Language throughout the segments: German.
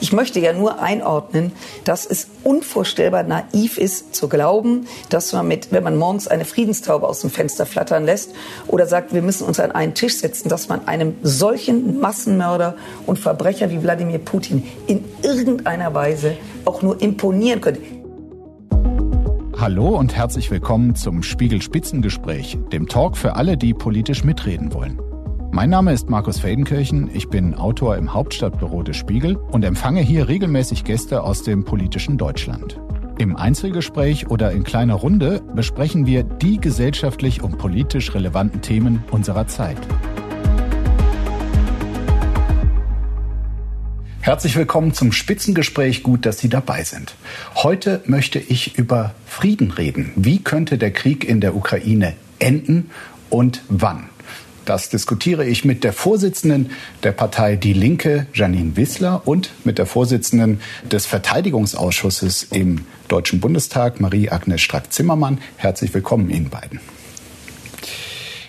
Ich möchte ja nur einordnen, dass es unvorstellbar naiv ist zu glauben, dass man mit, wenn man morgens eine Friedenstaube aus dem Fenster flattern lässt oder sagt, wir müssen uns an einen Tisch setzen, dass man einem solchen Massenmörder und Verbrecher wie Wladimir Putin in irgendeiner Weise auch nur imponieren könnte. Hallo und herzlich willkommen zum Spiegel Spitzengespräch, dem Talk für alle, die politisch mitreden wollen. Mein Name ist Markus Feldenkirchen, ich bin Autor im Hauptstadtbüro des Spiegel und empfange hier regelmäßig Gäste aus dem politischen Deutschland. Im Einzelgespräch oder in kleiner Runde besprechen wir die gesellschaftlich und politisch relevanten Themen unserer Zeit. Herzlich willkommen zum Spitzengespräch. Gut, dass Sie dabei sind. Heute möchte ich über Frieden reden. Wie könnte der Krieg in der Ukraine enden und wann? Das diskutiere ich mit der Vorsitzenden der Partei Die Linke, Janine Wissler, und mit der Vorsitzenden des Verteidigungsausschusses im Deutschen Bundestag, Marie-Agnes Strack-Zimmermann. Herzlich willkommen Ihnen beiden.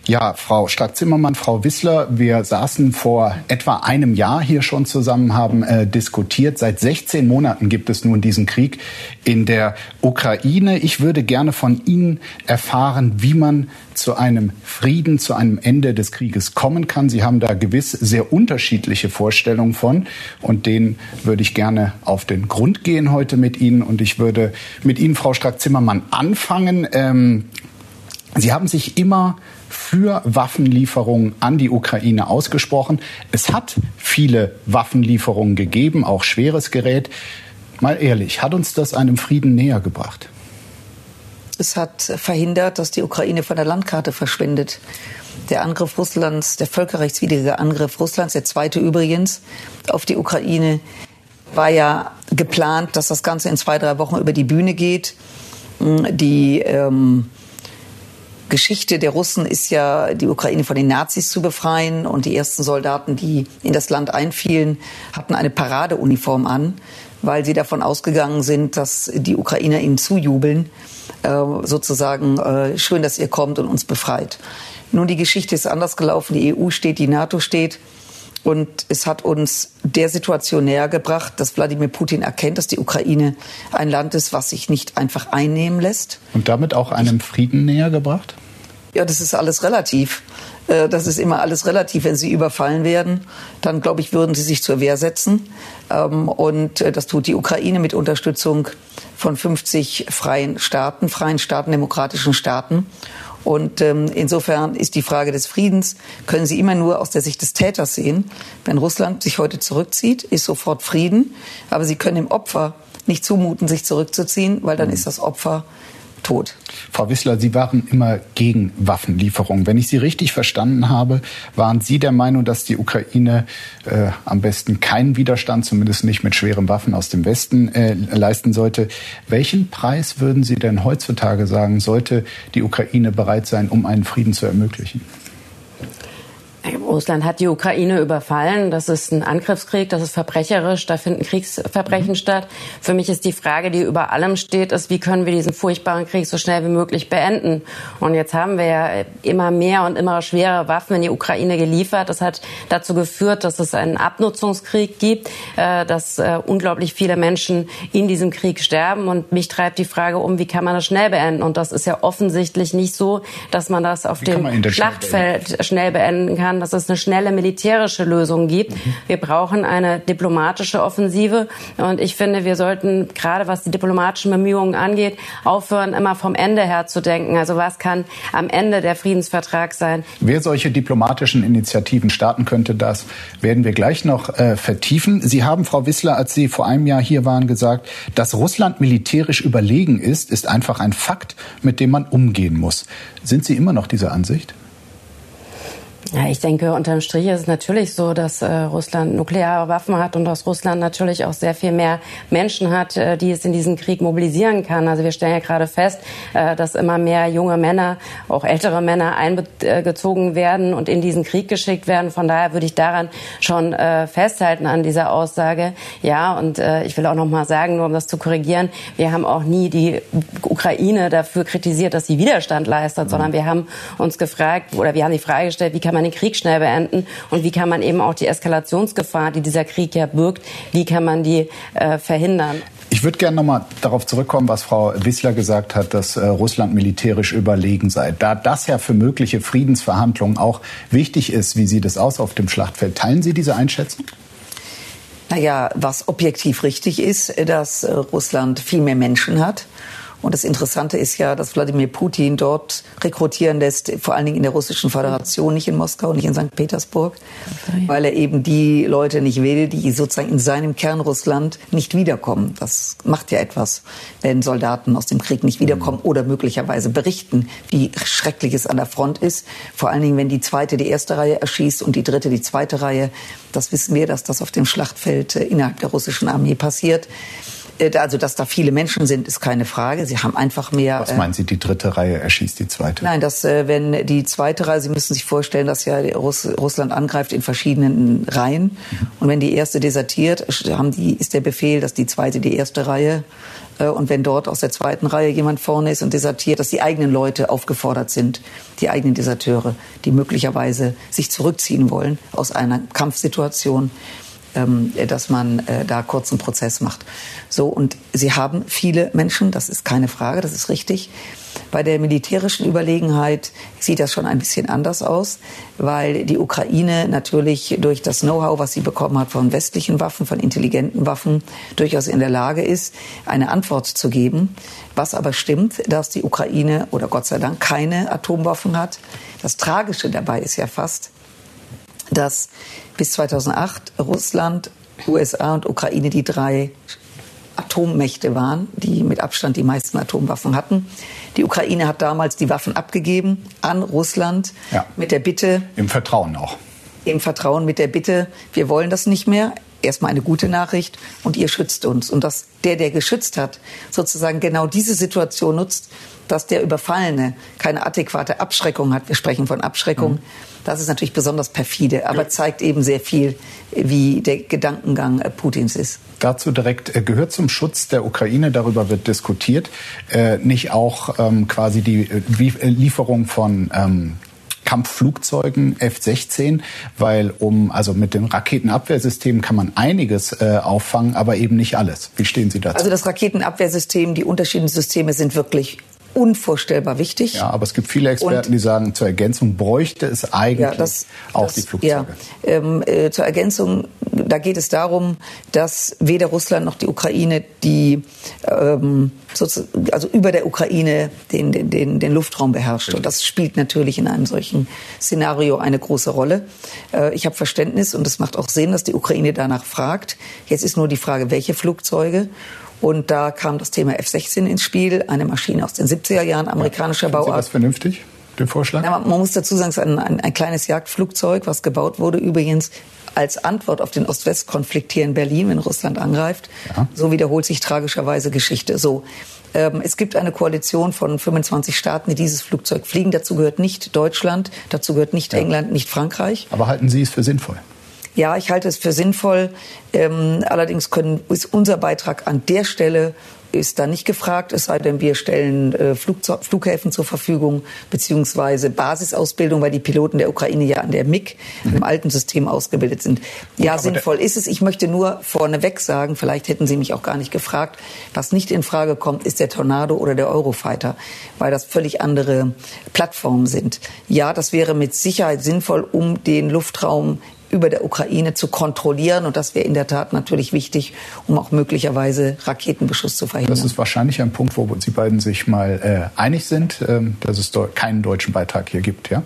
Ja, Frau Stark-Zimmermann, Frau Wissler, wir saßen vor etwa einem Jahr hier schon zusammen, haben äh, diskutiert. Seit 16 Monaten gibt es nun diesen Krieg in der Ukraine. Ich würde gerne von Ihnen erfahren, wie man zu einem Frieden, zu einem Ende des Krieges kommen kann. Sie haben da gewiss sehr unterschiedliche Vorstellungen von und denen würde ich gerne auf den Grund gehen heute mit Ihnen. Und ich würde mit Ihnen, Frau Strack-Zimmermann, anfangen. Ähm, Sie haben sich immer für Waffenlieferungen an die Ukraine ausgesprochen. Es hat viele Waffenlieferungen gegeben, auch schweres Gerät. Mal ehrlich, hat uns das einem Frieden näher gebracht? Es hat verhindert, dass die Ukraine von der Landkarte verschwindet. Der Angriff Russlands, der völkerrechtswidrige Angriff Russlands, der zweite übrigens, auf die Ukraine, war ja geplant, dass das Ganze in zwei, drei Wochen über die Bühne geht. Die ähm, Geschichte der Russen ist ja, die Ukraine von den Nazis zu befreien. Und die ersten Soldaten, die in das Land einfielen, hatten eine Paradeuniform an, weil sie davon ausgegangen sind, dass die Ukrainer ihnen zujubeln, äh, sozusagen äh, schön, dass ihr kommt und uns befreit. Nun, die Geschichte ist anders gelaufen. Die EU steht, die NATO steht. Und es hat uns der Situation näher gebracht, dass Wladimir Putin erkennt, dass die Ukraine ein Land ist, was sich nicht einfach einnehmen lässt. Und damit auch einem Frieden näher gebracht? Ja, das ist alles relativ. Äh, das ist immer alles relativ. Wenn sie überfallen werden, dann glaube ich, würden sie sich zur Wehr setzen. Ähm, und äh, das tut die Ukraine mit Unterstützung von 50 freien Staaten, freien Staaten, demokratischen Staaten. Und ähm, insofern ist die Frage des Friedens, können Sie immer nur aus der Sicht des Täters sehen. Wenn Russland sich heute zurückzieht, ist sofort Frieden. Aber Sie können dem Opfer nicht zumuten, sich zurückzuziehen, weil dann mhm. ist das Opfer tot. Frau Wissler, Sie waren immer gegen Waffenlieferungen. Wenn ich Sie richtig verstanden habe, waren Sie der Meinung, dass die Ukraine äh, am besten keinen Widerstand, zumindest nicht mit schweren Waffen aus dem Westen, äh, leisten sollte. Welchen Preis würden Sie denn heutzutage sagen, sollte die Ukraine bereit sein, um einen Frieden zu ermöglichen? Russland hat die Ukraine überfallen. Das ist ein Angriffskrieg, das ist verbrecherisch, da finden Kriegsverbrechen mhm. statt. Für mich ist die Frage, die über allem steht, ist, wie können wir diesen furchtbaren Krieg so schnell wie möglich beenden? Und jetzt haben wir ja immer mehr und immer schwere Waffen in die Ukraine geliefert. Das hat dazu geführt, dass es einen Abnutzungskrieg gibt, äh, dass äh, unglaublich viele Menschen in diesem Krieg sterben. Und mich treibt die Frage um, wie kann man das schnell beenden? Und das ist ja offensichtlich nicht so, dass man das auf wie dem Schlachtfeld schnell beenden kann. Das ist es eine schnelle militärische Lösung gibt. Mhm. Wir brauchen eine diplomatische Offensive. Und ich finde, wir sollten gerade was die diplomatischen Bemühungen angeht, aufhören, immer vom Ende her zu denken. Also was kann am Ende der Friedensvertrag sein? Wer solche diplomatischen Initiativen starten könnte, das werden wir gleich noch äh, vertiefen. Sie haben, Frau Wissler, als Sie vor einem Jahr hier waren, gesagt, dass Russland militärisch überlegen ist, ist einfach ein Fakt, mit dem man umgehen muss. Sind Sie immer noch dieser Ansicht? Ja, ich denke, unterm Strich ist es natürlich so, dass äh, Russland nukleare Waffen hat und dass Russland natürlich auch sehr viel mehr Menschen hat, äh, die es in diesen Krieg mobilisieren kann. Also wir stellen ja gerade fest, äh, dass immer mehr junge Männer, auch ältere Männer eingezogen werden und in diesen Krieg geschickt werden. Von daher würde ich daran schon äh, festhalten an dieser Aussage. Ja, und äh, ich will auch noch mal sagen, nur um das zu korrigieren, wir haben auch nie die Ukraine dafür kritisiert, dass sie Widerstand leistet, mhm. sondern wir haben uns gefragt oder wir haben die Frage gestellt, wie kann man man den Krieg schnell beenden und wie kann man eben auch die Eskalationsgefahr, die dieser Krieg ja birgt, wie kann man die äh, verhindern? Ich würde gerne noch mal darauf zurückkommen, was Frau Wissler gesagt hat, dass äh, Russland militärisch überlegen sei. Da das ja für mögliche Friedensverhandlungen auch wichtig ist, wie sieht es aus auf dem Schlachtfeld? Teilen Sie diese Einschätzung? Naja, was objektiv richtig ist, dass äh, Russland viel mehr Menschen hat und das Interessante ist ja, dass Wladimir Putin dort rekrutieren lässt, vor allen Dingen in der Russischen Föderation, nicht in Moskau, nicht in St. Petersburg, okay. weil er eben die Leute nicht will, die sozusagen in seinem Kern Russland nicht wiederkommen. Das macht ja etwas, wenn Soldaten aus dem Krieg nicht wiederkommen mhm. oder möglicherweise berichten, wie schrecklich es an der Front ist. Vor allen Dingen, wenn die zweite die erste Reihe erschießt und die dritte die zweite Reihe. Das wissen wir, dass das auf dem Schlachtfeld äh, innerhalb der russischen Armee passiert. Äh, also, dass da viele Menschen sind, ist keine Frage. Sie haben einfach mehr. Was meinen Sie, die dritte Reihe erschießt die zweite? Nein, dass äh, wenn die zweite Reihe, Sie müssen sich vorstellen, dass ja Russ Russland angreift in verschiedenen Reihen. Mhm. Und wenn die erste desertiert, haben die, ist der Befehl, dass die zweite die erste Reihe äh, und wenn dort aus der zweiten Reihe jemand vorne ist und desertiert, dass die eigenen Leute aufgefordert sind, die eigenen Deserteure, die möglicherweise sich zurückziehen wollen aus einer Kampfsituation, dass man äh, da kurzen Prozess macht. So und sie haben viele Menschen, das ist keine Frage, das ist richtig. Bei der militärischen Überlegenheit sieht das schon ein bisschen anders aus, weil die Ukraine natürlich durch das Know-how, was sie bekommen hat von westlichen Waffen, von intelligenten Waffen, durchaus in der Lage ist, eine Antwort zu geben. Was aber stimmt, dass die Ukraine oder Gott sei Dank keine Atomwaffen hat. Das Tragische dabei ist ja fast, dass bis 2008 Russland, USA und Ukraine die drei Atommächte waren, die mit Abstand die meisten Atomwaffen hatten. Die Ukraine hat damals die Waffen abgegeben an Russland ja. mit der Bitte. Im Vertrauen auch. Im Vertrauen mit der Bitte, wir wollen das nicht mehr. Erstmal eine gute Nachricht und ihr schützt uns. Und dass der, der geschützt hat, sozusagen genau diese Situation nutzt, dass der Überfallene keine adäquate Abschreckung hat. Wir sprechen von Abschreckung. Mhm das ist natürlich besonders perfide, aber zeigt eben sehr viel, wie der Gedankengang äh, Putins ist. Dazu direkt äh, gehört zum Schutz der Ukraine, darüber wird diskutiert, äh, nicht auch ähm, quasi die Lieferung von ähm, Kampfflugzeugen F-16, weil um also mit dem Raketenabwehrsystem kann man einiges äh, auffangen, aber eben nicht alles. Wie stehen Sie dazu? Also das Raketenabwehrsystem, die unterschiedlichen Systeme sind wirklich unvorstellbar wichtig. Ja, aber es gibt viele Experten, und, die sagen, zur Ergänzung bräuchte es eigentlich ja, das, auch das, die Flugzeuge. Ja, ähm, äh, zur Ergänzung, da geht es darum, dass weder Russland noch die Ukraine die ähm, also über der Ukraine den, den, den, den Luftraum beherrscht. Und das spielt natürlich in einem solchen Szenario eine große Rolle. Äh, ich habe Verständnis und es macht auch Sinn, dass die Ukraine danach fragt. Jetzt ist nur die Frage, welche Flugzeuge. Und da kam das Thema F-16 ins Spiel, eine Maschine aus den 70er Jahren, amerikanischer ja, Bauart. Sie das vernünftig? Den Vorschlag? Ja, man muss dazu sagen, es ist ein, ein, ein kleines Jagdflugzeug, was gebaut wurde, übrigens als Antwort auf den Ost-West-Konflikt hier in Berlin, wenn Russland angreift. Ja. So wiederholt sich tragischerweise Geschichte. So. Ähm, es gibt eine Koalition von 25 Staaten, die dieses Flugzeug fliegen. Dazu gehört nicht Deutschland, dazu gehört nicht ja. England, nicht Frankreich. Aber halten Sie es für sinnvoll? Ja, ich halte es für sinnvoll. Ähm, allerdings können, ist unser Beitrag an der Stelle ist da nicht gefragt, es sei denn, wir stellen äh, Flugzeug, Flughäfen zur Verfügung, beziehungsweise Basisausbildung, weil die Piloten der Ukraine ja an der MIG mhm. im alten System ausgebildet sind. Ja, Gut, sinnvoll ist es. Ich möchte nur vorneweg sagen, vielleicht hätten Sie mich auch gar nicht gefragt, was nicht in Frage kommt, ist der Tornado oder der Eurofighter, weil das völlig andere Plattformen sind. Ja, das wäre mit Sicherheit sinnvoll, um den Luftraum über der Ukraine zu kontrollieren. Und das wäre in der Tat natürlich wichtig, um auch möglicherweise Raketenbeschuss zu verhindern. Das ist wahrscheinlich ein Punkt, wo Sie beiden sich mal äh, einig sind, äh, dass es keinen deutschen Beitrag hier gibt, ja?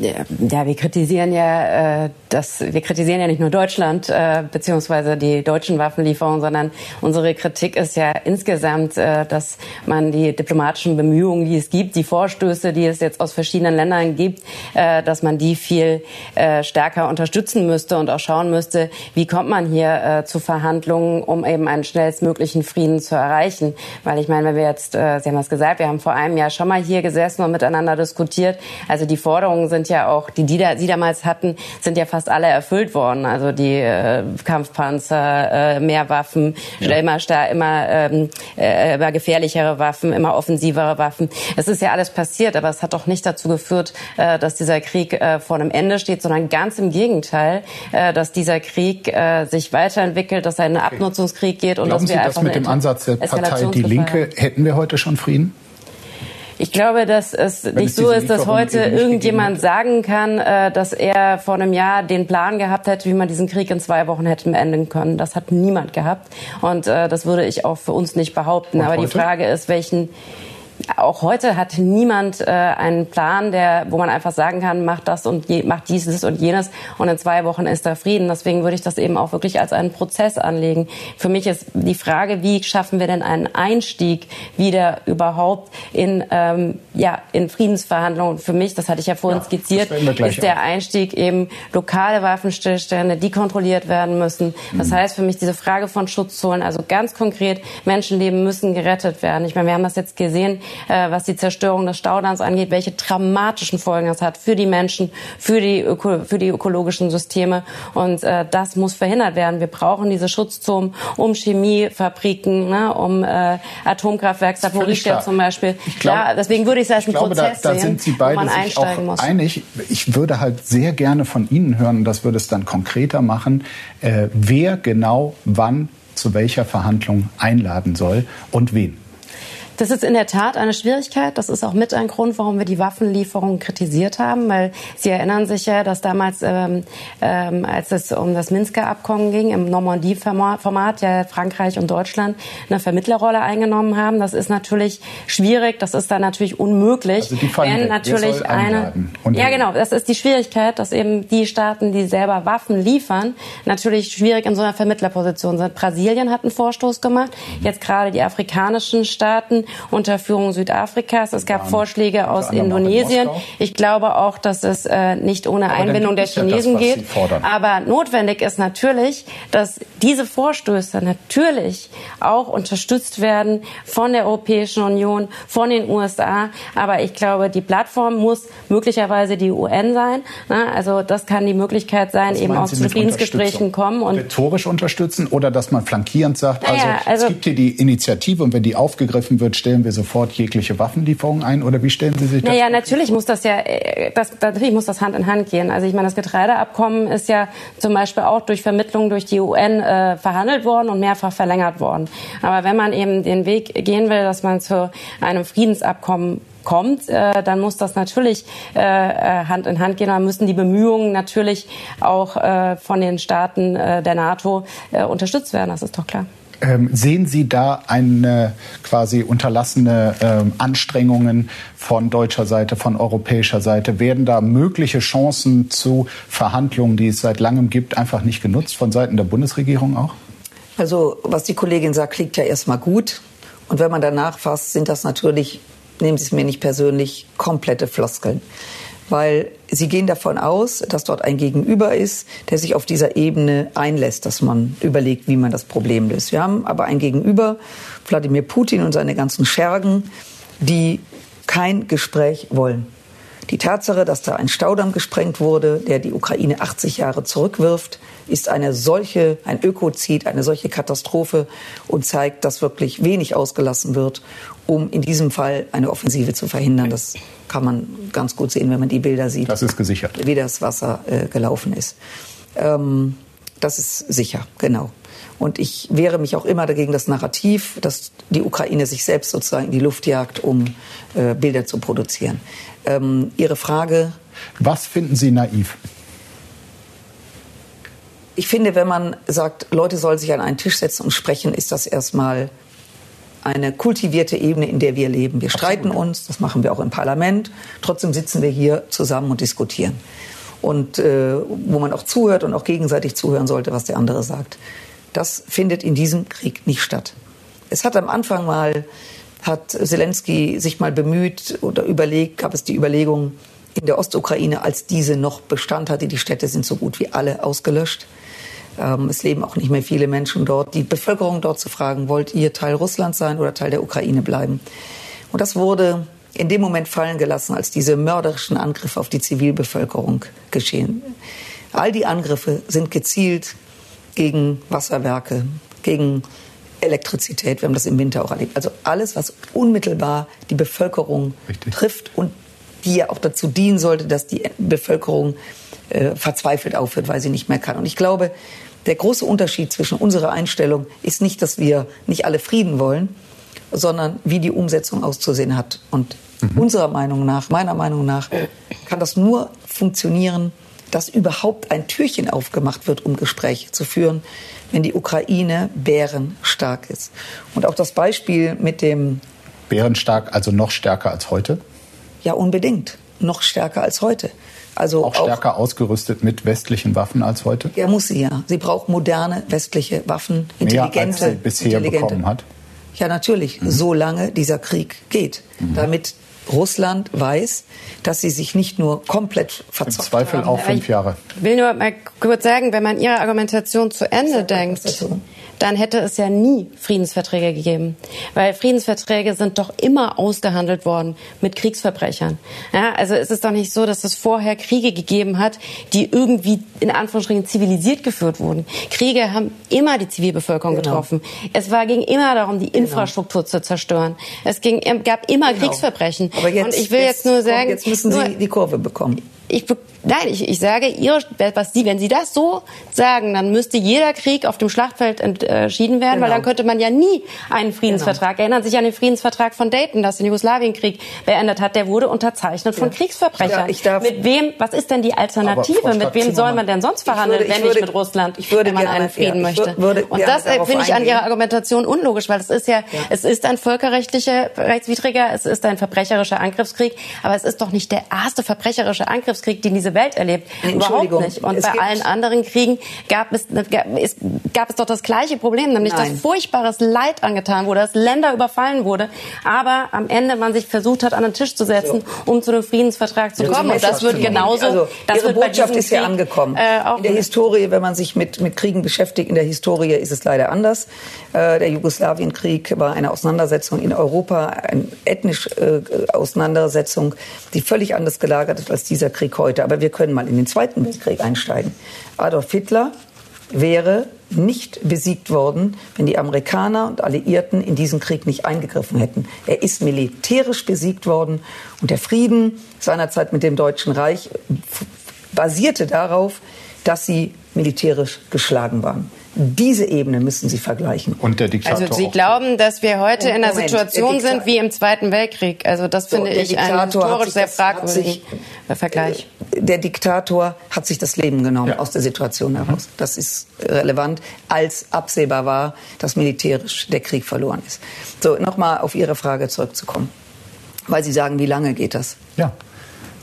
Ja, wir kritisieren ja, äh, das, wir kritisieren ja nicht nur Deutschland äh, beziehungsweise die deutschen Waffenlieferungen, sondern unsere Kritik ist ja insgesamt, äh, dass man die diplomatischen Bemühungen, die es gibt, die Vorstöße, die es jetzt aus verschiedenen Ländern gibt, äh, dass man die viel äh, stärker unterstützen müsste und auch schauen müsste, wie kommt man hier äh, zu Verhandlungen, um eben einen schnellstmöglichen Frieden zu erreichen. Weil ich meine, wenn wir jetzt, äh, Sie haben das gesagt, wir haben vor einem Jahr schon mal hier gesessen und miteinander diskutiert. Also die Forderungen sind ja auch, die, die da, sie damals hatten, sind ja fast alle erfüllt worden. Also die äh, Kampfpanzer, äh, mehr Waffen, ja. immer, immer, ähm, äh, immer gefährlichere Waffen, immer offensivere Waffen. Es ist ja alles passiert, aber es hat doch nicht dazu geführt, äh, dass dieser Krieg äh, vor einem Ende steht, sondern ganz im Gegenteil, äh, dass dieser Krieg äh, sich weiterentwickelt, dass er in einen Abnutzungskrieg geht und Glauben dass wir Sie, einfach dass mit dem Ansatz der Partei Die Linke hätten wir heute schon Frieden? Ich glaube, dass es Wenn nicht so ist, dass heute irgendjemand sagen kann, äh, dass er vor einem Jahr den Plan gehabt hätte, wie man diesen Krieg in zwei Wochen hätte beenden können. Das hat niemand gehabt. Und äh, das würde ich auch für uns nicht behaupten. Und Aber heute? die Frage ist, welchen auch heute hat niemand äh, einen Plan, der, wo man einfach sagen kann, macht das und je, macht dieses und jenes und in zwei Wochen ist da Frieden. Deswegen würde ich das eben auch wirklich als einen Prozess anlegen. Für mich ist die Frage, wie schaffen wir denn einen Einstieg wieder überhaupt in, ähm, ja, in Friedensverhandlungen? Für mich, das hatte ich ja vorhin ja, skizziert, ist der Einstieg eben lokale Waffenstillstände, die kontrolliert werden müssen. Das mhm. heißt für mich diese Frage von Schutzzonen, also ganz konkret, Menschenleben müssen gerettet werden. Ich meine, wir haben das jetzt gesehen, äh, was die Zerstörung des Staudamms angeht, welche dramatischen Folgen das hat für die Menschen, für die, Öko für die ökologischen Systeme. Und äh, das muss verhindert werden. Wir brauchen diese Schutzzonen um Chemiefabriken, ne, um äh, Atomkraftwerk Saporischschja zum Beispiel. Glaub, ja, deswegen würde ich es als einen glaube, Prozess da, da sind Sie beide man sich auch muss. einig. Ich würde halt sehr gerne von Ihnen hören, und das würde es dann konkreter machen, äh, wer genau wann zu welcher Verhandlung einladen soll und wen. Das ist in der Tat eine Schwierigkeit. Das ist auch mit ein Grund, warum wir die Waffenlieferungen kritisiert haben, weil Sie erinnern sich ja, dass damals, ähm, ähm, als es um das Minsker Abkommen ging, im Normandie-Format ja Frankreich und Deutschland eine Vermittlerrolle eingenommen haben. Das ist natürlich schwierig. Das ist dann natürlich unmöglich, also die wenn natürlich eine. Ja, genau. Das ist die Schwierigkeit, dass eben die Staaten, die selber Waffen liefern, natürlich schwierig in so einer Vermittlerposition sind. Brasilien hat einen Vorstoß gemacht. Jetzt gerade die afrikanischen Staaten unter Führung Südafrikas. Es gab Vorschläge aus Indonesien. Ich glaube auch, dass es äh, nicht ohne Einbindung der Chinesen ja das, geht. Aber notwendig ist natürlich, dass diese Vorstöße natürlich auch unterstützt werden von der Europäischen Union, von den USA. Aber ich glaube, die Plattform muss möglicherweise die UN sein. Also das kann die Möglichkeit sein, Was eben auch zu Friedensgesprächen kommen. Und Rhetorisch unterstützen oder dass man flankierend sagt, also, also es gibt hier die Initiative und wenn die aufgegriffen wird, stellen wir sofort jegliche Waffenlieferungen ein oder wie stellen Sie sich das? Naja, natürlich muss das ja, äh, das, natürlich muss das Hand in Hand gehen. Also ich meine, das Getreideabkommen ist ja zum Beispiel auch durch Vermittlung durch die UN äh, verhandelt worden und mehrfach verlängert worden. Aber wenn man eben den Weg gehen will, dass man zu einem Friedensabkommen kommt, äh, dann muss das natürlich äh, äh Hand in Hand gehen. Dann müssen die Bemühungen natürlich auch äh, von den Staaten äh, der NATO äh, unterstützt werden. Das ist doch klar. Ähm, sehen Sie da eine quasi unterlassene ähm, Anstrengungen von deutscher Seite, von europäischer Seite? Werden da mögliche Chancen zu Verhandlungen, die es seit langem gibt, einfach nicht genutzt von Seiten der Bundesregierung auch? Also, was die Kollegin sagt, klingt ja erstmal gut. Und wenn man danach fasst, sind das natürlich, nehmen Sie es mir nicht persönlich, komplette Floskeln weil sie gehen davon aus, dass dort ein Gegenüber ist, der sich auf dieser Ebene einlässt, dass man überlegt, wie man das Problem löst. Wir haben aber ein Gegenüber, Wladimir Putin und seine ganzen Schergen, die kein Gespräch wollen. Die Tatsache, dass da ein Staudamm gesprengt wurde, der die Ukraine 80 Jahre zurückwirft, ist eine solche, ein Ökozid, eine solche Katastrophe und zeigt, dass wirklich wenig ausgelassen wird, um in diesem Fall eine Offensive zu verhindern. Das kann man ganz gut sehen, wenn man die Bilder sieht. Das ist gesichert. Wie das Wasser äh, gelaufen ist. Ähm, das ist sicher, genau. Und ich wehre mich auch immer dagegen das Narrativ, dass die Ukraine sich selbst sozusagen in die Luft jagt, um äh, Bilder zu produzieren. Ähm, Ihre Frage. Was finden Sie naiv? Ich finde, wenn man sagt, Leute sollen sich an einen Tisch setzen und sprechen, ist das erstmal eine kultivierte Ebene, in der wir leben. Wir streiten uns, das machen wir auch im Parlament. Trotzdem sitzen wir hier zusammen und diskutieren. Und äh, wo man auch zuhört und auch gegenseitig zuhören sollte, was der andere sagt. Das findet in diesem Krieg nicht statt. Es hat am Anfang mal, hat Zelensky sich mal bemüht oder überlegt, gab es die Überlegung, in der Ostukraine, als diese noch Bestand hatte, die Städte sind so gut wie alle ausgelöscht. Ähm, es leben auch nicht mehr viele Menschen dort. Die Bevölkerung dort zu fragen, wollt ihr Teil Russlands sein oder Teil der Ukraine bleiben? Und das wurde in dem Moment fallen gelassen, als diese mörderischen Angriffe auf die Zivilbevölkerung geschehen. All die Angriffe sind gezielt gegen Wasserwerke, gegen Elektrizität. Wir haben das im Winter auch erlebt. Also alles, was unmittelbar die Bevölkerung Richtig. trifft und die ja auch dazu dienen sollte, dass die Bevölkerung äh, verzweifelt aufhört, weil sie nicht mehr kann. Und ich glaube, der große Unterschied zwischen unserer Einstellung ist nicht, dass wir nicht alle Frieden wollen, sondern wie die Umsetzung auszusehen hat. Und mhm. unserer Meinung nach, meiner Meinung nach, kann das nur funktionieren, dass überhaupt ein Türchen aufgemacht wird, um Gespräche zu führen, wenn die Ukraine bärenstark ist. Und auch das Beispiel mit dem Bärenstark, also noch stärker als heute? Ja, unbedingt. Noch stärker als heute. Also auch stärker auch, ausgerüstet mit westlichen Waffen als heute? Ja, muss sie ja. Sie braucht moderne westliche Waffen, intelligente. Mehr als sie bisher bekommen hat? Ja, natürlich, mhm. solange dieser Krieg geht. Mhm. Damit Russland weiß, dass sie sich nicht nur komplett verzockt Im Zweifel haben. auch fünf Jahre. Ich will nur mal kurz sagen, wenn man Ihre Argumentation zu Ende denkt, dann hätte es ja nie Friedensverträge gegeben. Weil Friedensverträge sind doch immer ausgehandelt worden mit Kriegsverbrechern. Ja, also es ist doch nicht so, dass es vorher Kriege gegeben hat, die irgendwie in Anführungsstrichen zivilisiert geführt wurden. Kriege haben immer die Zivilbevölkerung genau. getroffen. Es war, ging immer darum, die genau. Infrastruktur zu zerstören. Es ging, gab immer genau. Kriegsverbrechen. Aber jetzt, Und ich will jetzt, jetzt nur sagen, jetzt müssen Sie die Kurve bekommen ich, nein, ich, ich sage, ihre, was Sie, wenn Sie das so sagen, dann müsste jeder Krieg auf dem Schlachtfeld entschieden werden, genau. weil dann könnte man ja nie einen Friedensvertrag. Genau. Erinnern Sie sich an den Friedensvertrag von Dayton, das den Jugoslawienkrieg beendet hat. Der wurde unterzeichnet von ja. Kriegsverbrechern. Ja, ich darf, mit wem? Was ist denn die Alternative? Mit wem soll man denn sonst verhandeln, würde, wenn würde, nicht mit Russland, ich würde wenn man gerne, einen Frieden ja, möchte? Würde Und das äh, finde ich an Ihrer Argumentation unlogisch, weil es ist ja, es ist ein völkerrechtlicher rechtswidriger, es ist ein verbrecherischer Angriffskrieg, aber es ist doch nicht der erste verbrecherische Angriffskrieg, den diese Welt erlebt. Überhaupt nicht. Und bei allen anderen Kriegen gab es, gab es doch das gleiche Problem, nämlich Nein. dass furchtbares Leid angetan wurde, dass Länder überfallen wurde, aber am Ende man sich versucht hat, an den Tisch zu setzen, so. um zu einem Friedensvertrag zu kommen. Und das wird genauso. Also, das Ihre wird Botschaft ist ja angekommen. Äh, in der Historie, wenn man sich mit, mit Kriegen beschäftigt, in der Historie ist es leider anders. Äh, der Jugoslawienkrieg war eine Auseinandersetzung in Europa, eine ethnische äh, Auseinandersetzung, die völlig anders gelagert ist als dieser Krieg heute. Aber wir können mal in den Zweiten Weltkrieg einsteigen. Adolf Hitler wäre nicht besiegt worden, wenn die Amerikaner und Alliierten in diesen Krieg nicht eingegriffen hätten. Er ist militärisch besiegt worden und der Frieden seinerzeit mit dem Deutschen Reich basierte darauf, dass sie militärisch geschlagen waren. Diese Ebene müssen Sie vergleichen. Und der Diktator. Also Sie glauben, dass wir heute in einer Situation sind wie im Zweiten Weltkrieg. Also das so, finde ich einen historisch sehr fragwürdigen Vergleich. Äh, der Diktator hat sich das Leben genommen ja. aus der Situation heraus. Das ist relevant, als absehbar war, dass militärisch der Krieg verloren ist. So, nochmal auf Ihre Frage zurückzukommen. Weil Sie sagen, wie lange geht das? Ja.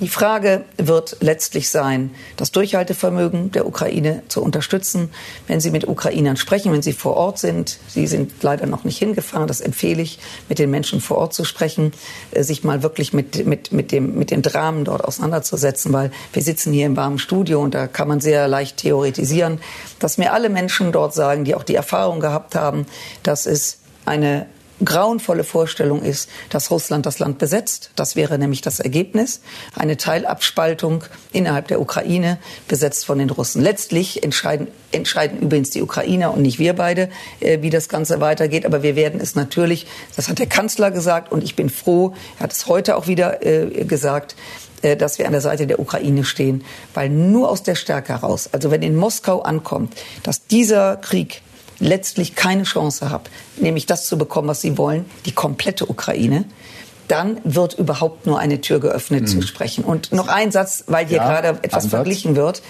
Die Frage wird letztlich sein, das Durchhaltevermögen der Ukraine zu unterstützen. Wenn Sie mit Ukrainern sprechen, wenn Sie vor Ort sind, Sie sind leider noch nicht hingefahren, das empfehle ich, mit den Menschen vor Ort zu sprechen, äh, sich mal wirklich mit, mit, mit, dem, mit den Dramen dort auseinanderzusetzen, weil wir sitzen hier im warmen Studio und da kann man sehr leicht theoretisieren, dass mir alle Menschen dort sagen, die auch die Erfahrung gehabt haben, dass es eine grauenvolle Vorstellung ist, dass Russland das Land besetzt. Das wäre nämlich das Ergebnis. Eine Teilabspaltung innerhalb der Ukraine, besetzt von den Russen. Letztlich entscheiden, entscheiden übrigens die Ukrainer und nicht wir beide, äh, wie das Ganze weitergeht. Aber wir werden es natürlich, das hat der Kanzler gesagt und ich bin froh, er hat es heute auch wieder äh, gesagt, äh, dass wir an der Seite der Ukraine stehen, weil nur aus der Stärke heraus, also wenn in Moskau ankommt, dass dieser Krieg letztlich keine Chance habe, nämlich das zu bekommen, was sie wollen, die komplette Ukraine, dann wird überhaupt nur eine Tür geöffnet mhm. zu sprechen. Und noch ein Satz, weil hier ja, gerade etwas verglichen wird.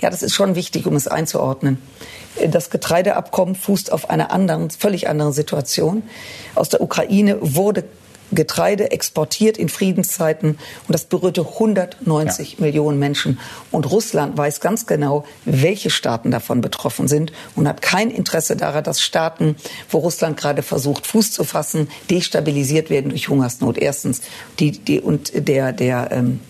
Ja, das ist schon wichtig, um es einzuordnen. Das Getreideabkommen fußt auf einer anderen, völlig anderen Situation. Aus der Ukraine wurde Getreide exportiert in Friedenszeiten und das berührte 190 ja. Millionen Menschen. Und Russland weiß ganz genau, welche Staaten davon betroffen sind und hat kein Interesse daran, dass Staaten, wo Russland gerade versucht, Fuß zu fassen, destabilisiert werden durch Hungersnot. Erstens die, die und der der ähm,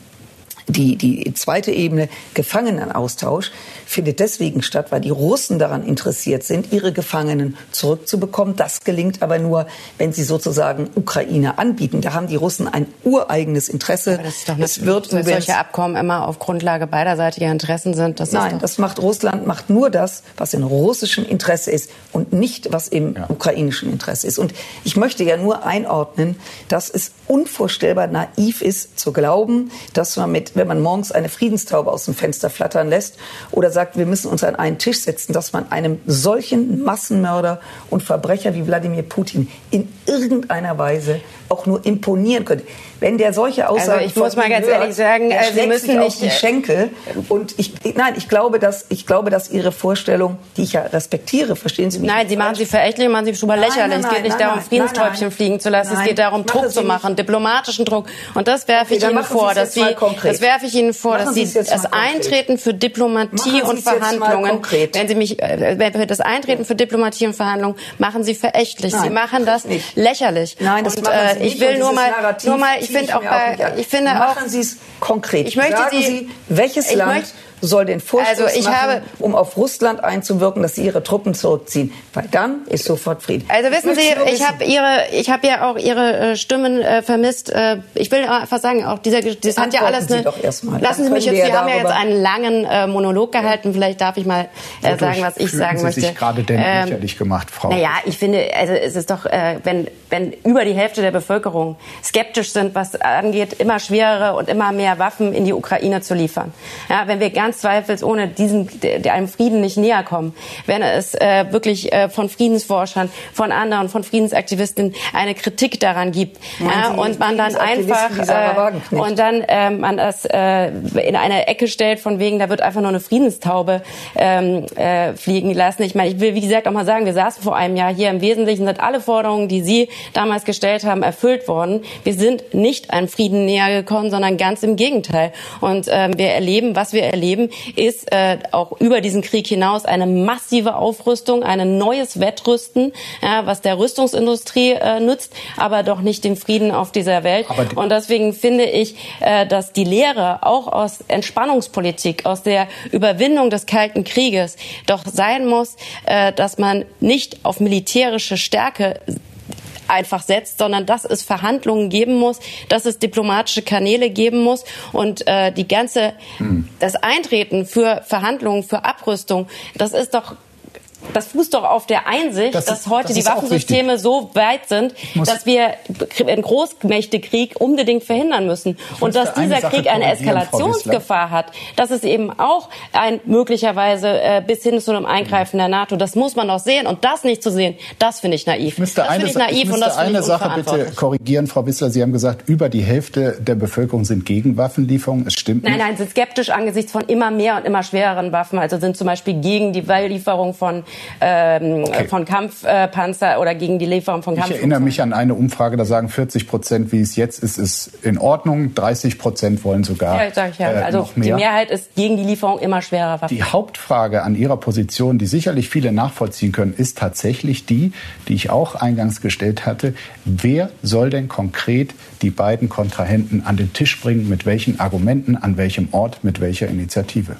Die, die zweite Ebene, Gefangenenaustausch, findet deswegen statt, weil die Russen daran interessiert sind, ihre Gefangenen zurückzubekommen. Das gelingt aber nur, wenn sie sozusagen Ukraine anbieten. Da haben die Russen ein ureigenes Interesse. Aber das ist doch nicht, es wird solche Abkommen immer auf Grundlage beiderseitiger Interessen sind. Das Nein, das macht Russland macht nur das, was in russischem Interesse ist und nicht was im ja. ukrainischen Interesse ist. Und ich möchte ja nur einordnen, dass es unvorstellbar naiv ist zu glauben, dass man mit wenn man morgens eine Friedenstaube aus dem Fenster flattern lässt oder sagt, wir müssen uns an einen Tisch setzen, dass man einem solchen Massenmörder und Verbrecher wie Wladimir Putin in irgendeiner Weise auch nur imponieren könnte. Wenn der solche also Aussagen also ich muss mal ganz hört, ehrlich sagen, er Sie müssen nicht die Schenkel und ich nein, ich glaube, dass ich glaube, dass Ihre Vorstellung, die ich ja respektiere, verstehen Sie mich? Nein, Sie machen sie verächtlich, machen sie schon mal lächerlich. Nein, nein, es geht nicht darum, Friedenstäubchen fliegen zu lassen. es geht darum, Druck zu machen, diplomatischen Druck. Und das werfe okay, ich Ihnen vor, dass Sie, das werfe ich Ihnen vor, machen dass Sie das Eintreten für Diplomatie und Verhandlungen, wenn Sie mich, äh, das Eintreten für Diplomatie und Verhandlungen machen Sie verächtlich. Sie machen das lächerlich. Nein, das und, machen Sie nicht. Ich will nur mal, nur mal, ich finde auch bei, ich finde auch, machen Sie es konkret. Ich möchte Sagen Sie, Sie welches Land möchte, soll den Vorstoß also ich machen, habe, um auf Russland einzuwirken, dass sie ihre Truppen zurückziehen, weil dann ist sofort Frieden. Also wissen Sie, ich habe ihre, ich habe ja auch ihre äh, Stimmen äh, vermisst. Äh, ich will einfach sagen, auch dieser, das hat ja alles. Eine, lassen Sie mich jetzt. Sie haben ja jetzt einen langen äh, Monolog gehalten. Vielleicht darf ich mal äh, sagen, was ich sagen Sie möchte. sich gerade denn ähm, lächerlich gemacht, Frau? Naja, ich finde, also es ist doch, äh, wenn wenn über die Hälfte der Bevölkerung skeptisch sind, was angeht, immer schwerere und immer mehr Waffen in die Ukraine zu liefern. Ja, wenn wir ganz zweifelsohne diesen, einem Frieden nicht näher kommen, wenn es äh, wirklich äh, von Friedensforschern, von anderen, von Friedensaktivisten eine Kritik daran gibt ja, und man dann einfach äh, und dann äh, man das äh, in eine Ecke stellt von wegen, da wird einfach nur eine Friedenstaube ähm, äh, fliegen lassen. Ich meine, ich will wie gesagt auch mal sagen, wir saßen vor einem Jahr hier. Im Wesentlichen sind alle Forderungen, die Sie damals gestellt haben, erfüllt worden. Wir sind nicht einem Frieden näher gekommen, sondern ganz im Gegenteil. Und ähm, wir erleben, was wir erleben, ist äh, auch über diesen Krieg hinaus eine massive Aufrüstung, ein neues Wettrüsten, ja, was der Rüstungsindustrie äh, nützt, aber doch nicht den Frieden auf dieser Welt. Und deswegen finde ich, äh, dass die Lehre auch aus Entspannungspolitik, aus der Überwindung des Kalten Krieges doch sein muss, äh, dass man nicht auf militärische Stärke einfach setzt, sondern dass es Verhandlungen geben muss, dass es diplomatische Kanäle geben muss und äh, die ganze hm. das Eintreten für Verhandlungen, für Abrüstung, das ist doch das fußt doch auf der Einsicht, das dass heute das die Waffensysteme so weit sind, dass wir einen Großmächtekrieg unbedingt verhindern müssen. Und dass dieser Krieg eine Eskalationsgefahr hat, dass es eben auch ein möglicherweise äh, bis hin zu einem Eingreifen der NATO, das muss man doch sehen. Und das nicht zu sehen, das finde ich naiv. Ich müsste das eine, ich naiv ich müsste eine Sache bitte korrigieren, Frau Wissler. Sie haben gesagt, über die Hälfte der Bevölkerung sind gegen Waffenlieferungen. Es stimmt nicht. Nein, nein, sind skeptisch angesichts von immer mehr und immer schwereren Waffen. Also sind zum Beispiel gegen die Lieferung von ähm, okay. von Kampfpanzer oder gegen die Lieferung von Kampf. Ich erinnere mich an eine Umfrage, da sagen 40 Prozent, wie es jetzt ist, ist in Ordnung. 30 Prozent wollen sogar ja, sag ich ja. Äh, also noch mehr. Die Mehrheit ist gegen die Lieferung immer schwerer Waffen. Die Hauptfrage an Ihrer Position, die sicherlich viele nachvollziehen können, ist tatsächlich die, die ich auch eingangs gestellt hatte. Wer soll denn konkret die beiden Kontrahenten an den Tisch bringen? Mit welchen Argumenten? An welchem Ort? Mit welcher Initiative?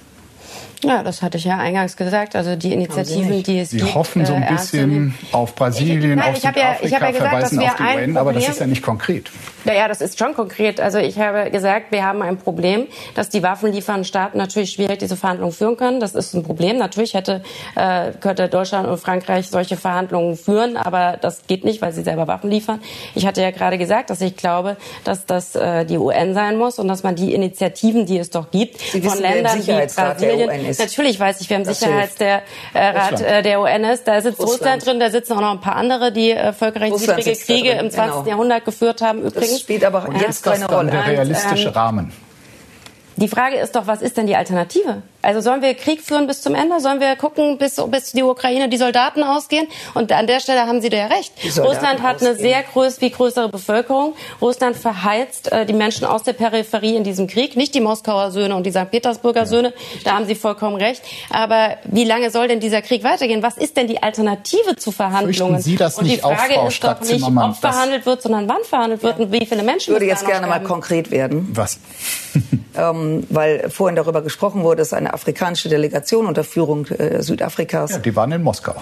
Ja, das hatte ich ja eingangs gesagt. Also die Initiativen, die es Sie gibt. Sie hoffen so ein äh, bisschen auf Brasilien, ich, nein, auf Südafrika, ja, ich ja gesagt, verweisen auf die UN, Problem, aber das ist ja nicht konkret. Naja, das ist schon konkret. Also ich habe gesagt, wir haben ein Problem, dass die waffenliefernden Staaten natürlich schwierig diese Verhandlungen führen können. Das ist ein Problem. Natürlich hätte, äh, könnte Deutschland und Frankreich solche Verhandlungen führen, aber das geht nicht, weil sie selber Waffen liefern. Ich hatte ja gerade gesagt, dass ich glaube, dass das äh, die UN sein muss und dass man die Initiativen, die es doch gibt, sie von Ländern wie Brasilien, natürlich weiß ich, wer im Sicherheitsrat äh, der UN ist. Da sitzt Russland. Russland. drin, da sitzen auch noch ein paar andere, die äh, völkerrechtswidrige Kriege im 20. Genau. Jahrhundert geführt haben. Übrigens das spielt aber jetzt keine Rolle. Der realistische Und, ähm, Rahmen. Die Frage ist doch, was ist denn die Alternative? Also sollen wir Krieg führen bis zum Ende? Sollen wir gucken, bis, bis die Ukraine die Soldaten ausgehen? Und an der Stelle haben Sie da ja recht. Russland hat ausgehen. eine sehr größ, wie größere Bevölkerung. Russland verheizt äh, die Menschen aus der Peripherie in diesem Krieg, nicht die Moskauer Söhne und die St. Petersburger ja. Söhne. Da haben Sie vollkommen recht. Aber wie lange soll denn dieser Krieg weitergehen? Was ist denn die Alternative zu Verhandlungen? Sie das und die Frage auf, ist doch nicht, ob verhandelt wird, sondern wann verhandelt wird ja. und wie viele Menschen. Ich würde jetzt gerne mal konkret werden. Was? ähm, weil vorhin darüber gesprochen wurde, dass eine afrikanische Delegation unter Führung äh, Südafrikas. Ja, die waren in Moskau.